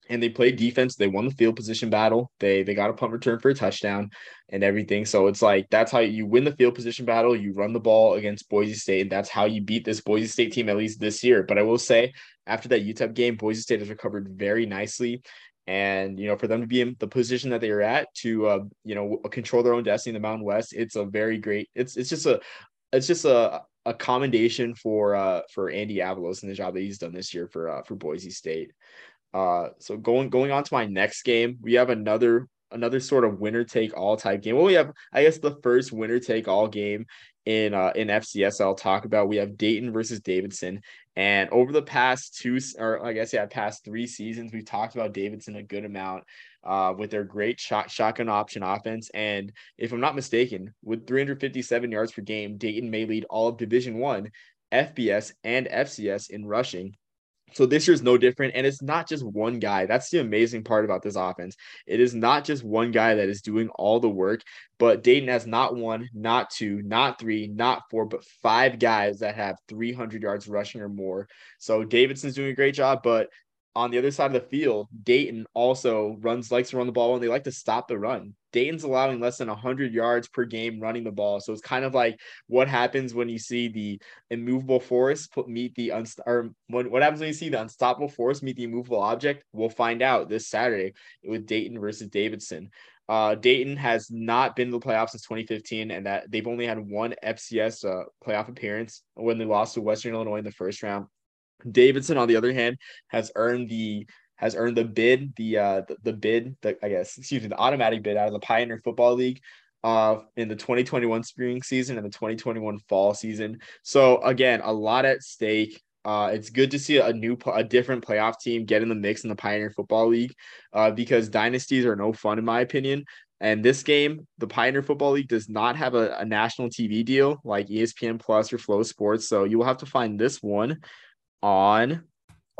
And they played defense. They won the field position battle. They they got a punt return for a touchdown and everything. So it's like that's how you win the field position battle. You run the ball against Boise State, and that's how you beat this Boise State team at least this year. But I will say, after that UTEP game, Boise State has recovered very nicely and you know for them to be in the position that they are at to uh, you know control their own destiny in the mountain west it's a very great it's it's just a it's just a a commendation for uh for andy avalos and the job that he's done this year for uh for boise state. Uh so going going on to my next game we have another another sort of winner take all type game. Well we have i guess the first winner take all game in uh in fcs i'll talk about. We have dayton versus davidson and over the past two, or I guess yeah, past three seasons, we've talked about Davidson a good amount uh, with their great shot, shotgun option offense. And if I'm not mistaken, with 357 yards per game, Dayton may lead all of Division One, FBS, and FCS in rushing. So this year's no different. And it's not just one guy. That's the amazing part about this offense. It is not just one guy that is doing all the work, but Dayton has not one, not two, not three, not four, but five guys that have 300 yards rushing or more. So Davidson's doing a great job, but on the other side of the field, Dayton also runs likes to run the ball and they like to stop the run. Dayton's allowing less than 100 yards per game running the ball. So it's kind of like what happens when you see the immovable force meet the unst- or what, what happens when you see the unstoppable force meet the immovable object. We'll find out this Saturday with Dayton versus Davidson. Uh, Dayton has not been to the playoffs since 2015, and that they've only had one FCS uh, playoff appearance when they lost to Western Illinois in the first round. Davidson, on the other hand, has earned the has earned the bid, the uh the, the bid, the I guess, excuse me, the automatic bid out of the Pioneer Football League uh in the 2021 spring season and the 2021 fall season. So again, a lot at stake. Uh, it's good to see a new, a different playoff team get in the mix in the Pioneer Football League, uh, because dynasties are no fun in my opinion. And this game, the Pioneer Football League does not have a, a national TV deal like ESPN Plus or FloSports, so you will have to find this one on.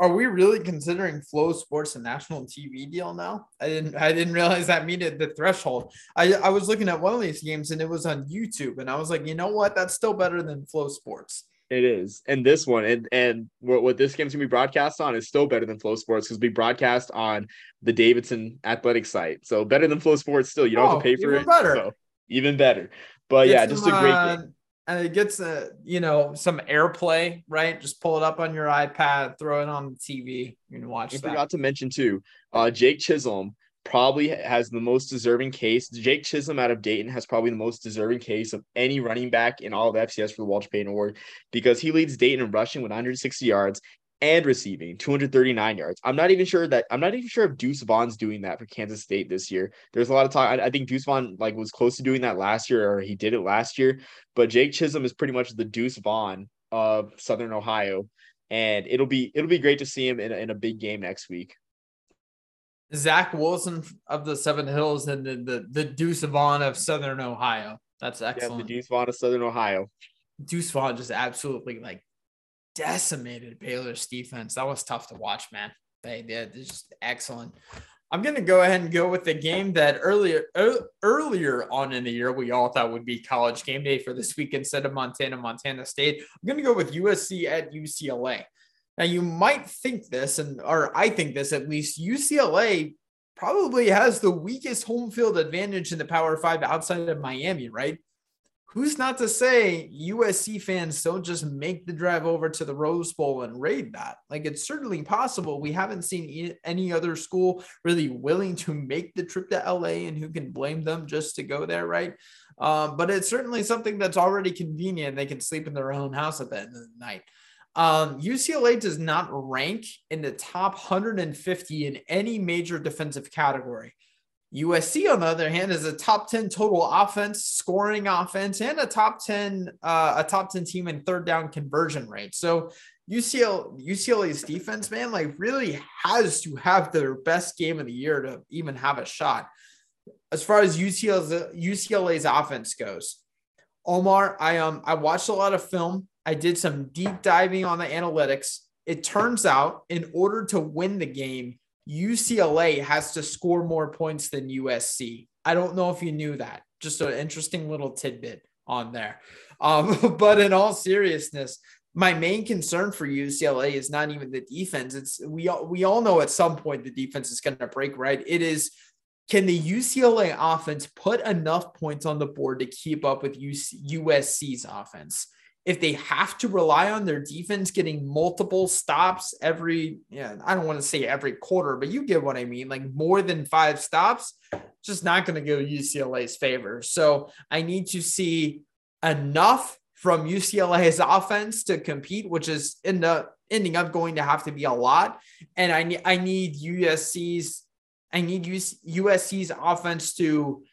Are we really considering FloSports a national TV deal now? I didn't. I didn't realize that needed the threshold. I I was looking at one of these games and it was on YouTube, and I was like, you know what? That's still better than FloSports.
It is, and this one, and and what, what this game's gonna be broadcast on is still better than FloSports because we broadcast on the Davidson Athletic site, so better than FloSports. Still, you don't oh, have to oh, pay for
even
it.
Better, so,
even better. But yeah, just a great game uh,
and it gets a you know some airplay, right? Just pull it up on your iPad, throw it on the TV, and can watch. I that.
forgot to mention too, uh, Jake Chisholm probably has the most deserving case. Jake Chisholm out of Dayton has probably the most deserving case of any running back in all of FCS for the Walter Payton Award because he leads Dayton in rushing with 160 yards and receiving 239 yards. I'm not even sure that I'm not even sure if Deuce Vaughn's doing that for Kansas State this year. There's a lot of talk. I, I, think Deuce Vaughn like was close to doing that last year, or he did it last year. But Jake Chisholm is pretty much the Deuce Vaughn of Southern Ohio, and it'll be it'll be great to see him in a, in a big game next week.
Zach Wilson of the Seven Hills and the the, the Deuce Vaughn of Southern Ohio. That's excellent.
Yeah, the Deuce Vaughn of Southern Ohio.
Deuce Vaughn just absolutely like decimated Baylor's defense. That was tough to watch, man. They did just excellent. I'm going to go ahead and go with the game that earlier er, earlier on in the year we all thought would be college game day for this week instead of Montana Montana State. I'm going to go with USC at UCLA. Now you might think this and or I think this at least UCLA probably has the weakest home field advantage in the Power 5 outside of Miami, right? Who's not to say USC fans don't just make the drive over to the Rose Bowl and raid that? Like it's certainly possible. We haven't seen any other school really willing to make the trip to LA, and who can blame them just to go there, right? Um, but it's certainly something that's already convenient. They can sleep in their own house at the end of the night. Um, UCLA does not rank in the top 150 in any major defensive category. USC, on the other hand, is a top 10 total offense, scoring offense, and a top 10, uh, a top 10 team in third down conversion rate. So UCL, UCLA's defense, man, like really has to have their best game of the year to even have a shot. As far as UCLA's, UCLA's offense goes, Omar, I um I watched a lot of film. I did some deep diving on the analytics. It turns out in order to win the game, UCLA has to score more points than USC. I don't know if you knew that. Just an interesting little tidbit on there. Um, *laughs* but in all seriousness, my main concern for UCLA is not even the defense. It's we we all know at some point the defense is going to break right. It is can the UCLA offense put enough points on the board to keep up with USC's offense? If they have to rely on their defense getting multiple stops every, yeah, I don't want to say every quarter, but you get what I mean, like more than five stops, just not going to go UCLA's favor. So I need to see enough from UCLA's *laughs* offense to compete, which is in the ending up going to have to be a lot. And I need I need USC's I need USC's offense to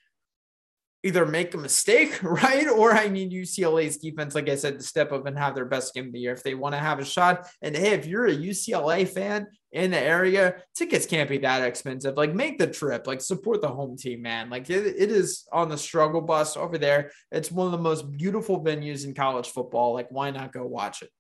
either make a mistake, *laughs* right? Or I need UCLA's defense, like I said, to step up and have their best game of the year if they want to have a shot. And hey, if you're a UCLA fan in the area, tickets can't be that expensive. Like make the trip, like support the home team, man. Like it, it is on the struggle bus over there. It's one of the most beautiful venues in college football. Like, why not go watch it?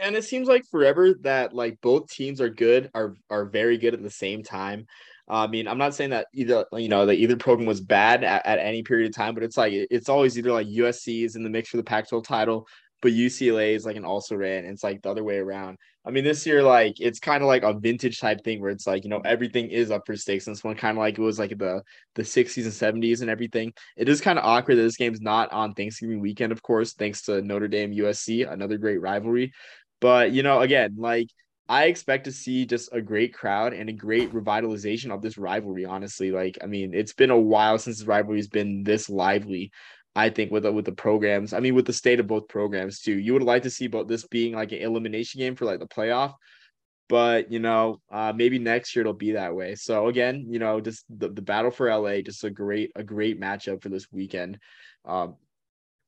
And it seems like forever that like both teams are good, are are very good at the same time. I mean, I'm not saying that either, you know, that either program was bad at, at any period of time, but it's like it's always either like USC is in the mix for the Pac-12 title, but UCLA is like an also ran. And it's like the other way around. I mean, this year, like it's kind of like a vintage type thing where it's like, you know, everything is up for stakes. And this one kind of like it was like the the 60s and 70s and everything. It is kind of awkward that this game's not on Thanksgiving weekend, of course, thanks to Notre Dame USC, another great rivalry. But you know, again, like I expect to see just a great crowd and a great revitalization of this rivalry. Honestly, like I mean, it's been a while since this rivalry has been this lively. I think with the, with the programs, I mean, with the state of both programs too. You would like to see about this being like an elimination game for like the playoff, but you know, uh, maybe next year it'll be that way. So again, you know, just the, the battle for LA, just a great a great matchup for this weekend. Um,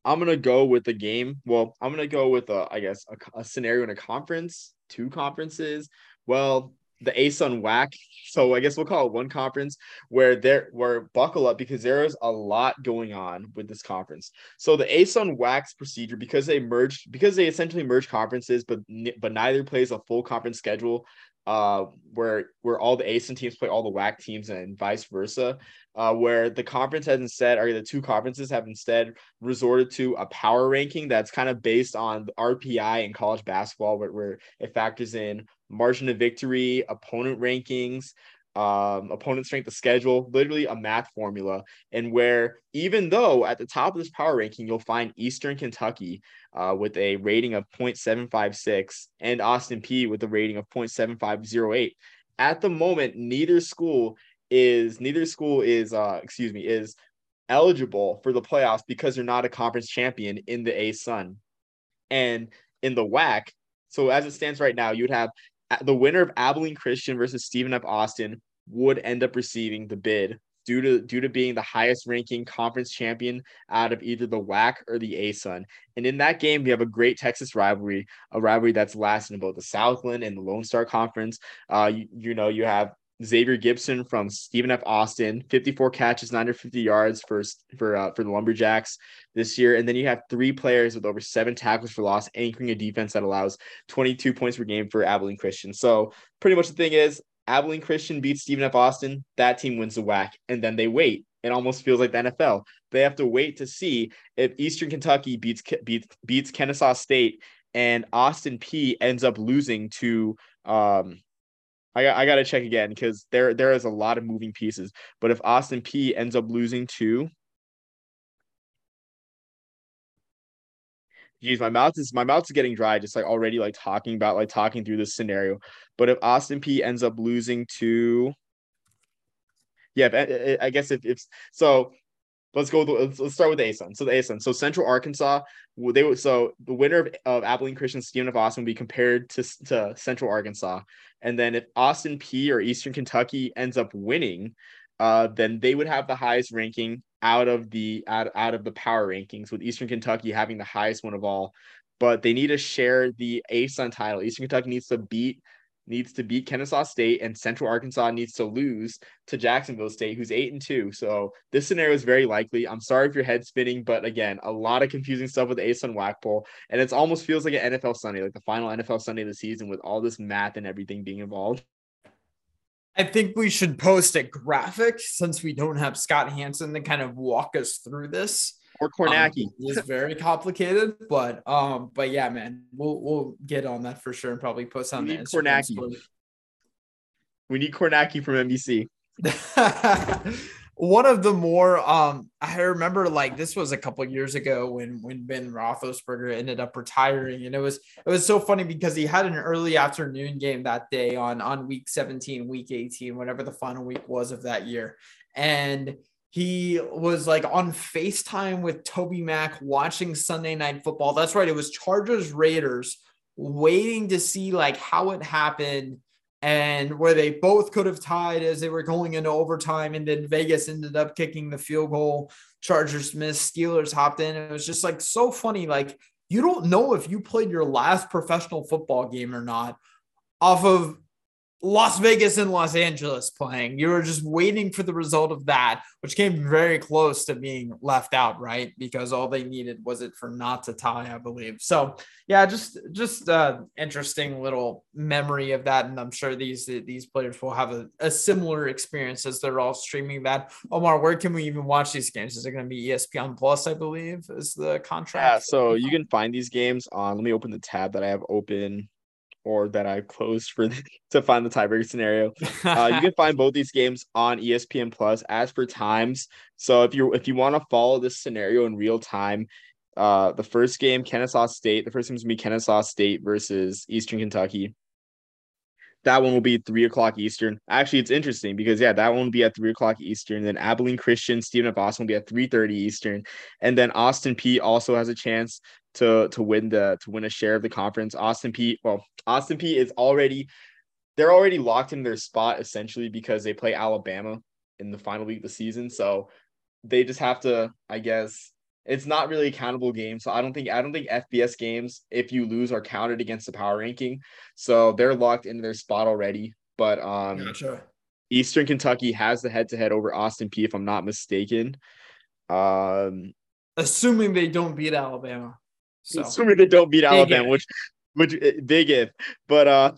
I'm gonna go with the game. Well, I'm gonna go with a, I guess, a, a scenario in a conference two conferences. Well, the ASUN WAC. So I guess we'll call it one conference where there where buckle up because there is a lot going on with this conference. So the ASUN WAC's procedure because they merged because they essentially merged conferences, but but neither plays a full conference schedule uh, where where all the ASUN teams play all the WAC teams and vice versa. Uh, where the conference has instead, or the two conferences have instead resorted to a power ranking that's kind of based on RPI in college basketball, where, where it factors in margin of victory, opponent rankings, um, opponent strength of schedule, literally a math formula. And where even though at the top of this power ranking, you'll find Eastern Kentucky uh, with a rating of 0.756 and Austin Peay with a rating of 0.7508. At the moment, neither school is neither school is uh excuse me is eligible for the playoffs because they're not a conference champion in the ASUN. And in the WAC, so as it stands right now, you would have the winner of Abilene Christian versus Stephen F. Austin would end up receiving the bid due to due to being the highest ranking conference champion out of either the WAC or the ASUN. And in that game, we have a great Texas rivalry, a rivalry that's lasting both the Southland and the Lone Star Conference. Uh, you, you know, you have Xavier Gibson from Stephen F. Austin, 54 catches, 950 yards for for uh, for the Lumberjacks this year, and then you have three players with over seven tackles for loss, anchoring a defense that allows 22 points per game for Abilene Christian. So pretty much the thing is, Abilene Christian beats Stephen F. Austin, that team wins the WAC, and then they wait. It almost feels like the NFL. They have to wait to see if Eastern Kentucky beats beats beats Kennesaw State and Austin Peay ends up losing to um I got I got to check again because there there is a lot of moving pieces. But if Austin Peay ends up losing to geez, my mouth is my mouth's getting dry just like already like talking about like talking through this scenario. But if Austin Peay ends up losing to yeah, if, eh, eh, I guess if, if so let's go let's, let's start with the ASUN. So the ASUN. So Central Arkansas, they would so the winner of, of Abilene Christian Stephen of Austin would be compared to, to Central Arkansas. And then if Austin Peay or Eastern Kentucky ends up winning, uh, then they would have the highest ranking out of the out, out of the power rankings, with Eastern Kentucky having the highest one of all. But they need to share the ASUN title. Eastern Kentucky needs to beat needs to beat Kennesaw State, and Central Arkansas needs to lose to Jacksonville State, who's eight and two. So this scenario is very likely. I'm sorry if your head's spinning, but again, a lot of confusing stuff with ASUN WAC and it almost feels like an NFL Sunday, like the final NFL Sunday of the season, with all this math and everything being involved.
I think we should post a graphic since we don't have Scott Hanson to kind of walk us through this.
Or Kornacki. Um,
it's very complicated, but um, but yeah, man, we'll we'll get on that for sure and probably post on
we need Kornacki. We need Kornacki from NBC. *laughs*
one of the more um I remember like this was a couple years ago when when Ben Roethlisberger ended up retiring and it was it was so funny because he had an early afternoon game that day on on week 17 week 18 whatever the final week was of that year and he was like on FaceTime with Toby Mac watching Sunday night football that's right it was Chargers Raiders waiting to see like how it happened and where they both could have tied as they were going into overtime. And then Vegas ended up kicking the field goal. Chargers missed, Steelers hopped in. It was just like so funny. Like, you don't know if you played your last professional football game or not off of Las Vegas and Los Angeles playing. You were just waiting for the result of that, which came very close to being left out, right? Because all they needed was it for not to tie, I believe. So yeah, just just uh interesting little memory of that. And I'm sure these these players will have a, a similar experience as they're all streaming that. Omar, where can we even watch these games? Is it going to be ESPN Plus, I believe, is the contract?
Yeah, so you can find these games on let me open the tab that I have open or that I closed for the, *laughs* to find the tiebreaker scenario. Uh, you can *laughs* find both these games on ESPN Plus as for times. So if you if you want to follow this scenario in real time, uh, the first game Kennesaw State, the first game is gonna be Kennesaw State versus Eastern Kentucky. That one will be three o'clock Eastern. Actually, it's interesting because yeah, that one will be at three o'clock Eastern. Then Abilene Christian, Stephen F. Austin will be at three thirty Eastern, and then Austin Peay also has a chance to to win the to win a share of the conference. Austin Peay, well, Austin Peay is already they're already locked in their spot essentially because they play Alabama in the final week of the season. So they just have to, I guess, it's not really a countable game. So I don't think I don't think FBS games, if you lose, are counted against the power ranking. So they're locked into their spot already. But um gotcha. Eastern Kentucky has the head to head over Austin Peay, if I'm not mistaken. Um
assuming they don't beat Alabama.
So assuming they don't beat Alabama, which which eh, big if, but uh,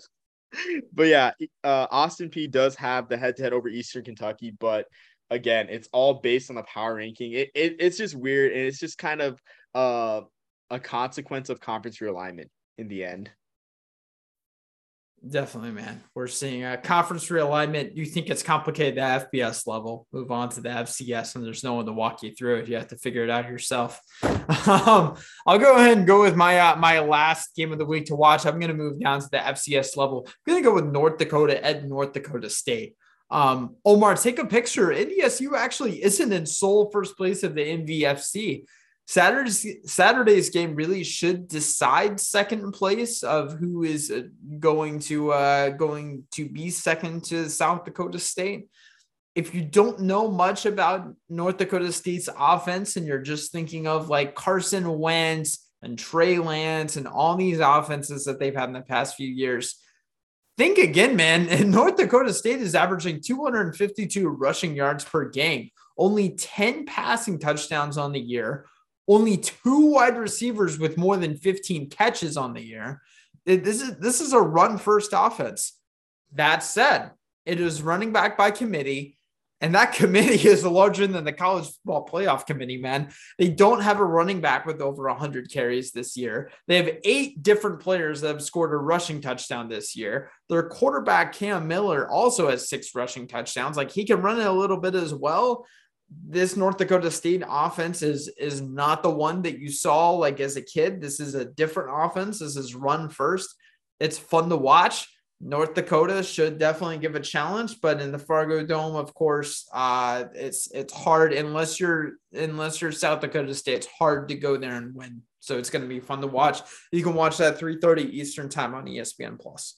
but yeah, uh, Austin Peay does have the head to head over Eastern Kentucky, but again, it's all based on the power ranking. It, it it's just weird, and it's just kind of uh a consequence of conference realignment in the end.
Definitely, man. We're seeing a conference realignment. You think it's complicated at the FBS level. Move on to the FCS, and there's no one to walk you through it. You have to figure it out yourself. *laughs* um, I'll go ahead and go with my uh, my last game of the week to watch. I'm going to move down to the FCS level. I'm going to go with North Dakota at North Dakota State. Um, Omar, take a picture. NDSU actually isn't in sole first place of the MVFC. Saturday's Saturday's game really should decide second place of who is uh, going to uh, going to be second to South Dakota State. If you don't know much about North Dakota State's offense and you're just thinking of like Carson Wentz and Trey Lance and all these offenses that they've had in the past few years, think again, man. *laughs* And North Dakota State is averaging 252 rushing yards per game, only 10 passing touchdowns on the year only two wide receivers with more than 15 catches on the year. This is this is a run first offense. That said, it is running back by committee, and that committee is larger than the college football playoff committee, man. They don't have a running back with over 100 carries this year. They have eight different players that have scored a rushing touchdown this year. Their quarterback, Cam Miller, also has six rushing touchdowns. Like he can run it a little bit as well, this North Dakota State offense is is not the one that you saw like as a kid. This is a different offense. This is run first. It's fun to watch. North Dakota should definitely give a challenge, but in the Fargodome, of course, uh, it's it's hard unless you're unless you're South Dakota State. It's hard to go there and win. So it's going to be fun to watch. You can watch that 3:30 Eastern time on ESPN Plus.
Plus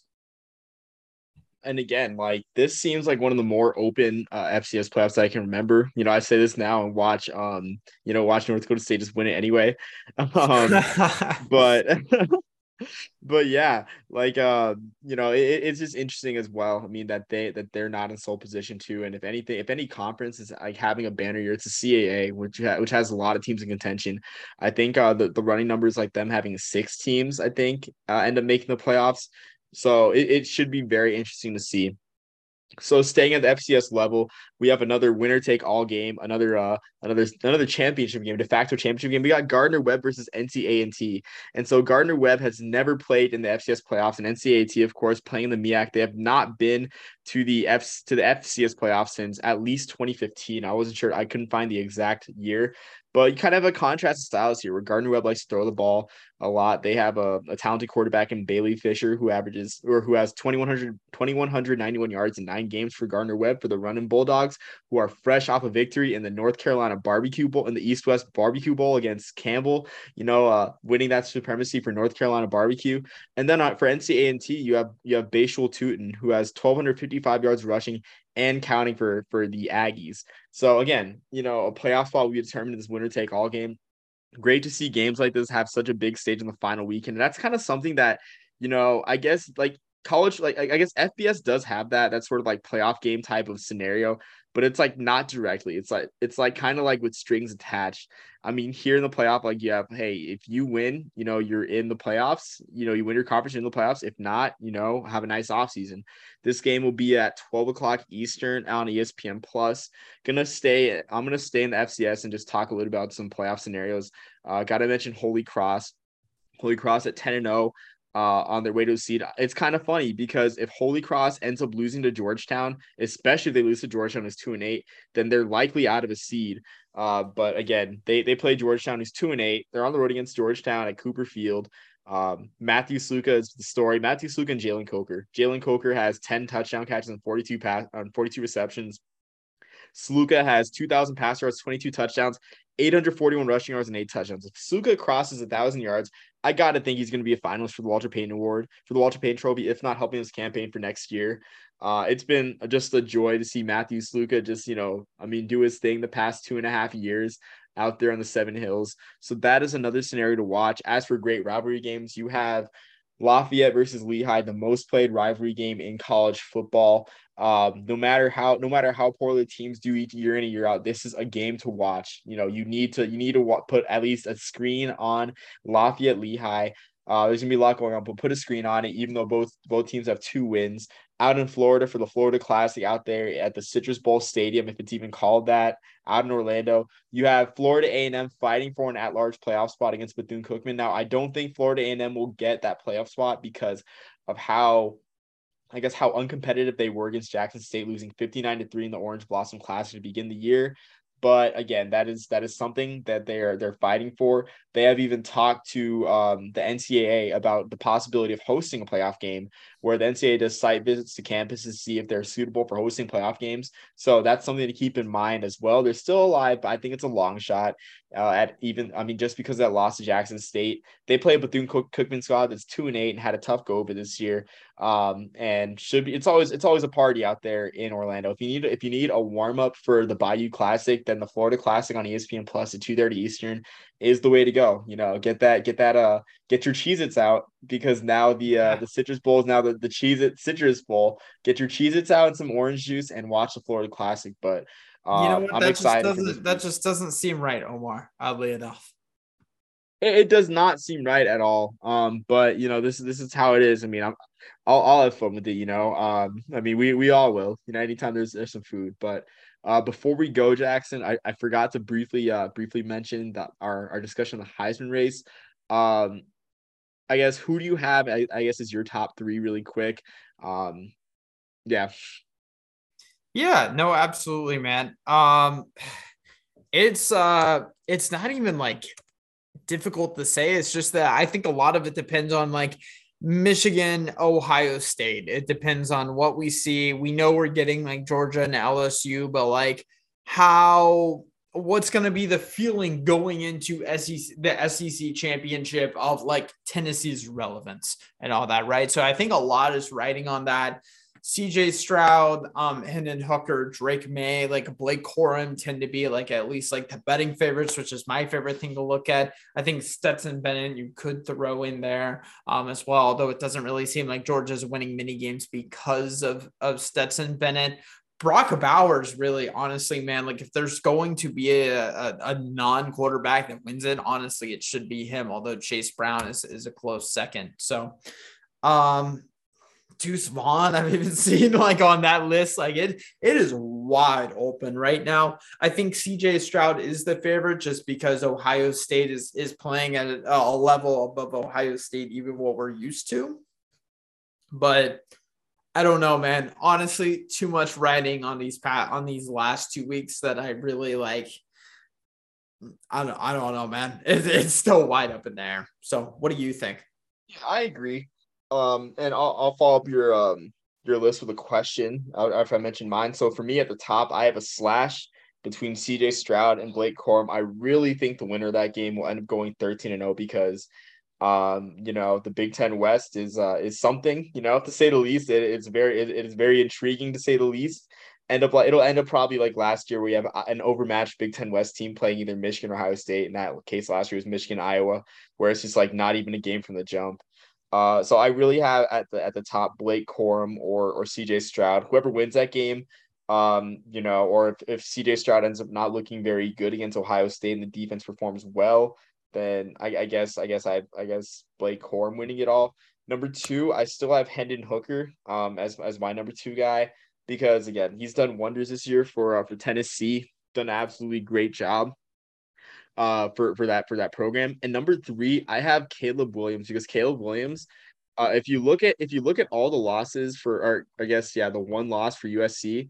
and again, like this seems like one of the more open uh, FCS playoffs that I can remember. You know, I say this now and watch, um, you know, watch North Dakota State just win it anyway. *laughs* Um, *laughs* but, *laughs* *laughs* but yeah, like, uh, you know, it, it's just interesting as well. I mean, that they that they're not in sole position too, and if anything, if any conference is like having a banner year, it's a CAA, which ha- which has a lot of teams in contention. I think uh, the the running numbers like them having six teams, I think, uh, end up making the playoffs. So it, it should be very interesting to see. So staying at the FCS level, we have another winner take all game, another uh another another championship game, de facto championship game. We got Gardner Webb versus NCA&T. And so Gardner Webb has never played in the FCS playoffs and NCA&T of course playing in the MIAC. They have not been to the F to the FCS playoffs since at least 2015. I wasn't sure I couldn't find the exact year, but you kind of have a contrast of styles here where Gardner Webb likes to throw the ball a lot. They have a, a talented quarterback in Bailey Fisher who averages or who has 2100 2191 yards in nine games for Gardner Webb for the running Bulldogs, who are fresh off a victory in the North Carolina Barbecue Bowl in the East West Barbecue Bowl against Campbell. You know, uh, winning that supremacy for North Carolina Barbecue, and then uh, for NCA&T, you have you have Bhayshul Tuten who has 1255 yards rushing and counting for for the Aggies. So again, you know, a playoff spot will be determined in this winner take all game. Great to see games like this have such a big stage in the final weekend. And that's kind of something that, you know, I guess like college, like I guess FBS does have that. That's sort of like playoff game type of scenario but it's like not directly. It's like it's like kind of like with strings attached. I mean, here in the playoff, like you have, hey, if you win, you know, you're in the playoffs. You know, you win your conference in the playoffs. If not, you know, have a nice off season. This game will be at 12 o'clock Eastern on ESPN Plus. Gonna stay. I'm gonna stay in the FCS and just talk a little about some playoff scenarios. Uh, Got to mention Holy Cross. Holy Cross at 10 and 0 uh, on their way to a seed. It's kind of funny because if Holy Cross ends up losing to Georgetown, especially if they lose to Georgetown as two and eight, then they're likely out of a seed. Uh, but again, they they play Georgetown, who's two and eight. They're on the road against Georgetown at Cooper Field. Um, Matthew Sluka is the story. Matthew Sluka and Jalen Coker. Jalen Coker has 10 touchdown catches and 42 pass on 42 receptions. Sluka has 2,000 pass yards, 22 touchdowns, 841 rushing yards, and eight touchdowns. If Sluka crosses a thousand yards, I got to think he's to be a finalist for the Walter Payton Award, for the Walter Payton Trophy, if not helping his campaign for next year. Uh, it's been just a joy to see Matthew Sluka just, you know, I mean, do his thing the past two and a half years out there on the Seven Hills. So that is another scenario to watch. As for great rivalry games, you have Lafayette versus Lehigh, the most played rivalry game in college football. Um, no matter how no matter how poorly the teams do each year in and year out, this is a game to watch. You know, you need to you need to put at least a screen on Lafayette Lehigh. Uh, there's gonna be a lot going on, but put a screen on it. Even though both both teams have two wins out in Florida for the Florida Classic, out there at the Citrus Bowl Stadium, if it's even called that, out in Orlando, you have Florida A&M fighting for an at-large playoff spot against Bethune Cookman. Now, I don't think Florida A&M will get that playoff spot because of how I guess how uncompetitive they were against Jackson State, losing 59 to 3 in the Orange Blossom Classic to begin the year. But again, that is that is something that they're they're fighting for. They have even talked to um, the NCAA about the possibility of hosting a playoff game, where the NCAA does site visits to campuses to see if they're suitable for hosting playoff games. So that's something to keep in mind as well. They're still alive, but I think it's a long shot. Uh, at even, I mean, just because that loss to Jackson State, they play a Bethune Cookman squad that's two and eight and had a tough go over this year. Um, and should be it's always it's always a party out there in Orlando. If you need if you need a warm up for the Bayou Classic, then the Florida Classic on ESPN Plus at two thirty Eastern is the way to go. You know, get that, get that, uh, get your Cheez Its out because now the, uh, the Citrus Bowl is now the, the Cheez It Citrus Bowl. Get your Cheez Its out and some orange juice and watch the Florida Classic. But, uh, you know what?
I'm that excited. Just that just doesn't seem right, Omar, oddly enough.
It, it, does not seem right at all. Um, but you know, this this is how it is. I mean, I'm, I'll, I'll have fun with it. You know, um, I mean, we we all will. You know, anytime there's there's some food, but uh, before we go, Jackson, I, I forgot to briefly uh, briefly mention that our, our discussion on the Heisman race. Um, I guess who do you have? I, I guess is your top three really quick. Um, yeah.
Yeah, no, absolutely, man. Um, It's uh it's not even like difficult to say. It's just that I think a lot of it depends on like Michigan, Ohio State. It depends on what we see. We know we're getting like Georgia and LSU, but like how what's going to be the feeling going into SEC the SEC championship of like Tennessee's relevance and all that, right? So I think a lot is riding on that. CJ Stroud, um, Hendon Hooker, Drake Maye, like Blake Corum tend to be like at least like the betting favorites, which is my favorite thing to look at. I think Stetson Bennett you could throw in there um, as well, although it doesn't really seem like Georgia's winning many games because of of Stetson Bennett. Brock Bowers, really, honestly, man, like if there's going to be a, a, a non quarterback that wins it, honestly, it should be him, although Chase Brown is, is a close second. So, um, Deuce Vaughn, *laughs* I've even seen like on that list. Like it, it is wide open right now. I think CJ Stroud is the favorite just because Ohio State is is playing at a, level above Ohio State, even what we're used to. But I don't know, man. Honestly, too much writing on these pat on these last two weeks that I really like. I don't, I don't know, man. *laughs* It, it's still wide up in there. So, what do you think?
Yeah, I agree. Um, and I'll, I'll follow up your um your list with a question if I mentioned mine. So for me at the top, I have a slash between CJ Stroud and Blake Corum. I really think the winner of that game will end up going 13 and 0 because um you know the Big 10 West is uh is something, you know, to say the least. It, it's very it, it is very intriguing to say the least. End up like it'll end up probably like last year where you have an overmatched Big Ten West team playing either Michigan or Ohio State. In that case, last year was Michigan Iowa, where it's just like not even a game from the jump. Uh, so I really have at the at the top Blake Corum or or CJ Stroud. Whoever wins that game, um, you know, or if, if CJ Stroud ends up not looking very good against Ohio State and the defense performs well, then I, I guess I guess I I guess Blake Corum winning it all. Number two, I still have Hendon Hooker um as as my number two guy because again he's done wonders this year for uh, for Tennessee, done absolutely great job uh for for that for that program. And number three, I have Caleb Williams because Caleb Williams, uh, if you look at if you look at all the losses for or I guess yeah, the one loss for USC,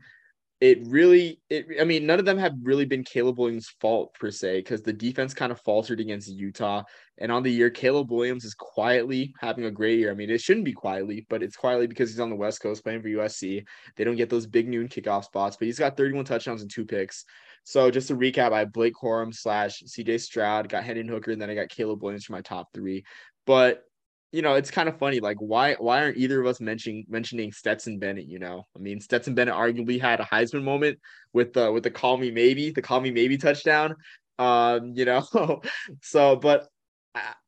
it really it I mean none of them have really been Caleb Williams' fault per se because the defense kind of faltered against Utah. And on the year, Caleb Williams is quietly having a great year. I mean, it shouldn't be quietly, but it's quietly because he's on the West Coast playing for USC. They don't get those big noon kickoff spots, but he's got 31 touchdowns and two picks. So just to recap, I have Blake Corum slash CJ Stroud, got Hendon Hooker, and then I got Caleb Williams for my top three. But you know, it's kind of funny. Like, why why aren't either of us mentioning mentioning Stetson Bennett? You know, I mean, Stetson Bennett arguably had a Heisman moment with the with the call me maybe the call me maybe touchdown. Um, you know, *laughs* so but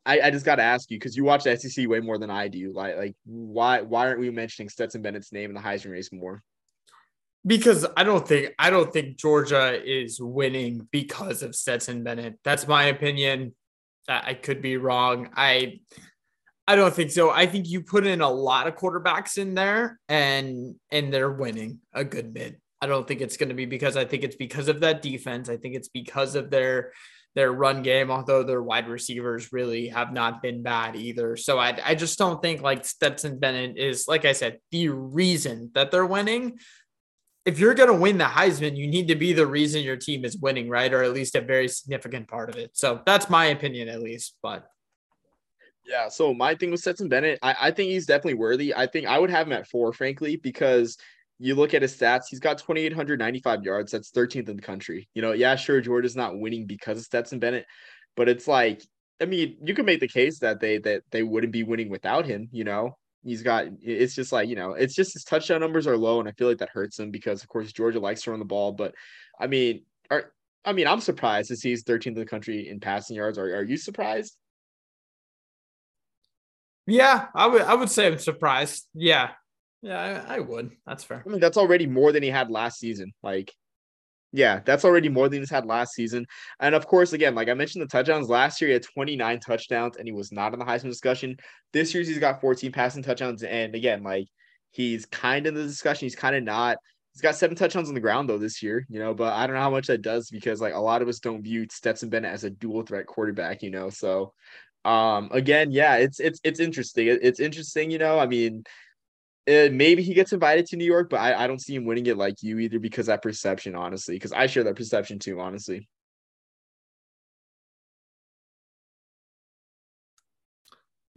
I, I just got to ask you because you watch the SEC way more than I do. Like, like why why aren't we mentioning Stetson Bennett's name in the Heisman race more?
Because I don't think I don't think Georgia is winning because of Stetson Bennett. That's my opinion. I could be wrong. I I don't think so. I think you put in a lot of quarterbacks in there and and they're winning a good bit. I don't think it's going to be because I think it's because of that defense. I think it's because of their their run game, although their wide receivers really have not been bad either. So I, I just don't think like Stetson Bennett is, like I said, the reason that they're winning if you're going to win the Heisman, you need to be the reason your team is winning, right? Or at least a very significant part of it. So that's my opinion, at least. But
yeah, so my thing with Stetson Bennett, I, I think he's definitely worthy. I think I would have him at four, frankly, because you look at his stats, he's got 2,895 yards. That's 13th in the country. You know, yeah, sure, Georgia's not winning because of Stetson Bennett, but it's like, I mean, you can make the case that they that they wouldn't be winning without him, you know. He's got it's just like, you know, it's just his touchdown numbers are low, and I feel like that hurts him because of course Georgia likes to run the ball. But I mean, are I mean, I'm surprised to see he's 13th in the country in passing yards. Are, are you surprised?
Yeah, I would I would say I'm surprised. Yeah. Yeah, I, I would. That's fair.
I mean, that's already more than he had last season. Like yeah, that's already more than he's had last season. And of course, again, like I mentioned, the touchdowns last year, he had 29 touchdowns and he was not in the Heisman discussion. This year, he's got 14 passing touchdowns. And again, like he's kind of in the discussion. He's kind of not. He's got seven touchdowns on the ground though this year, you know, but I don't know how much that does because like a lot of us don't view Stetson Bennett as a dual threat quarterback, you know. So um again, yeah, it's it's it's interesting. it's interesting, you know. I mean, uh, maybe he gets invited to New York, but I, I don't see him winning it like you either because that perception, honestly, because I share that perception too, honestly.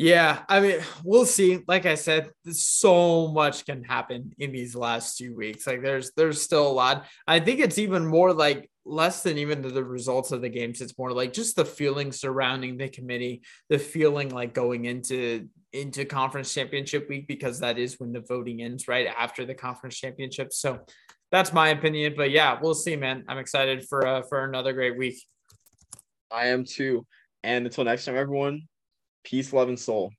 Yeah, I mean, we'll see. Like I said, so much can happen in these last two weeks. Like there's there's still a lot. I think it's even more like less than even the results of the games. It's more like just the feeling surrounding the committee, the feeling like going into into conference championship week because that is when the voting ends right after the conference championship. So that's my opinion. But yeah, we'll see, man. I'm excited for uh, for another great week.
I am too. And until next time, everyone, peace, love, and soul.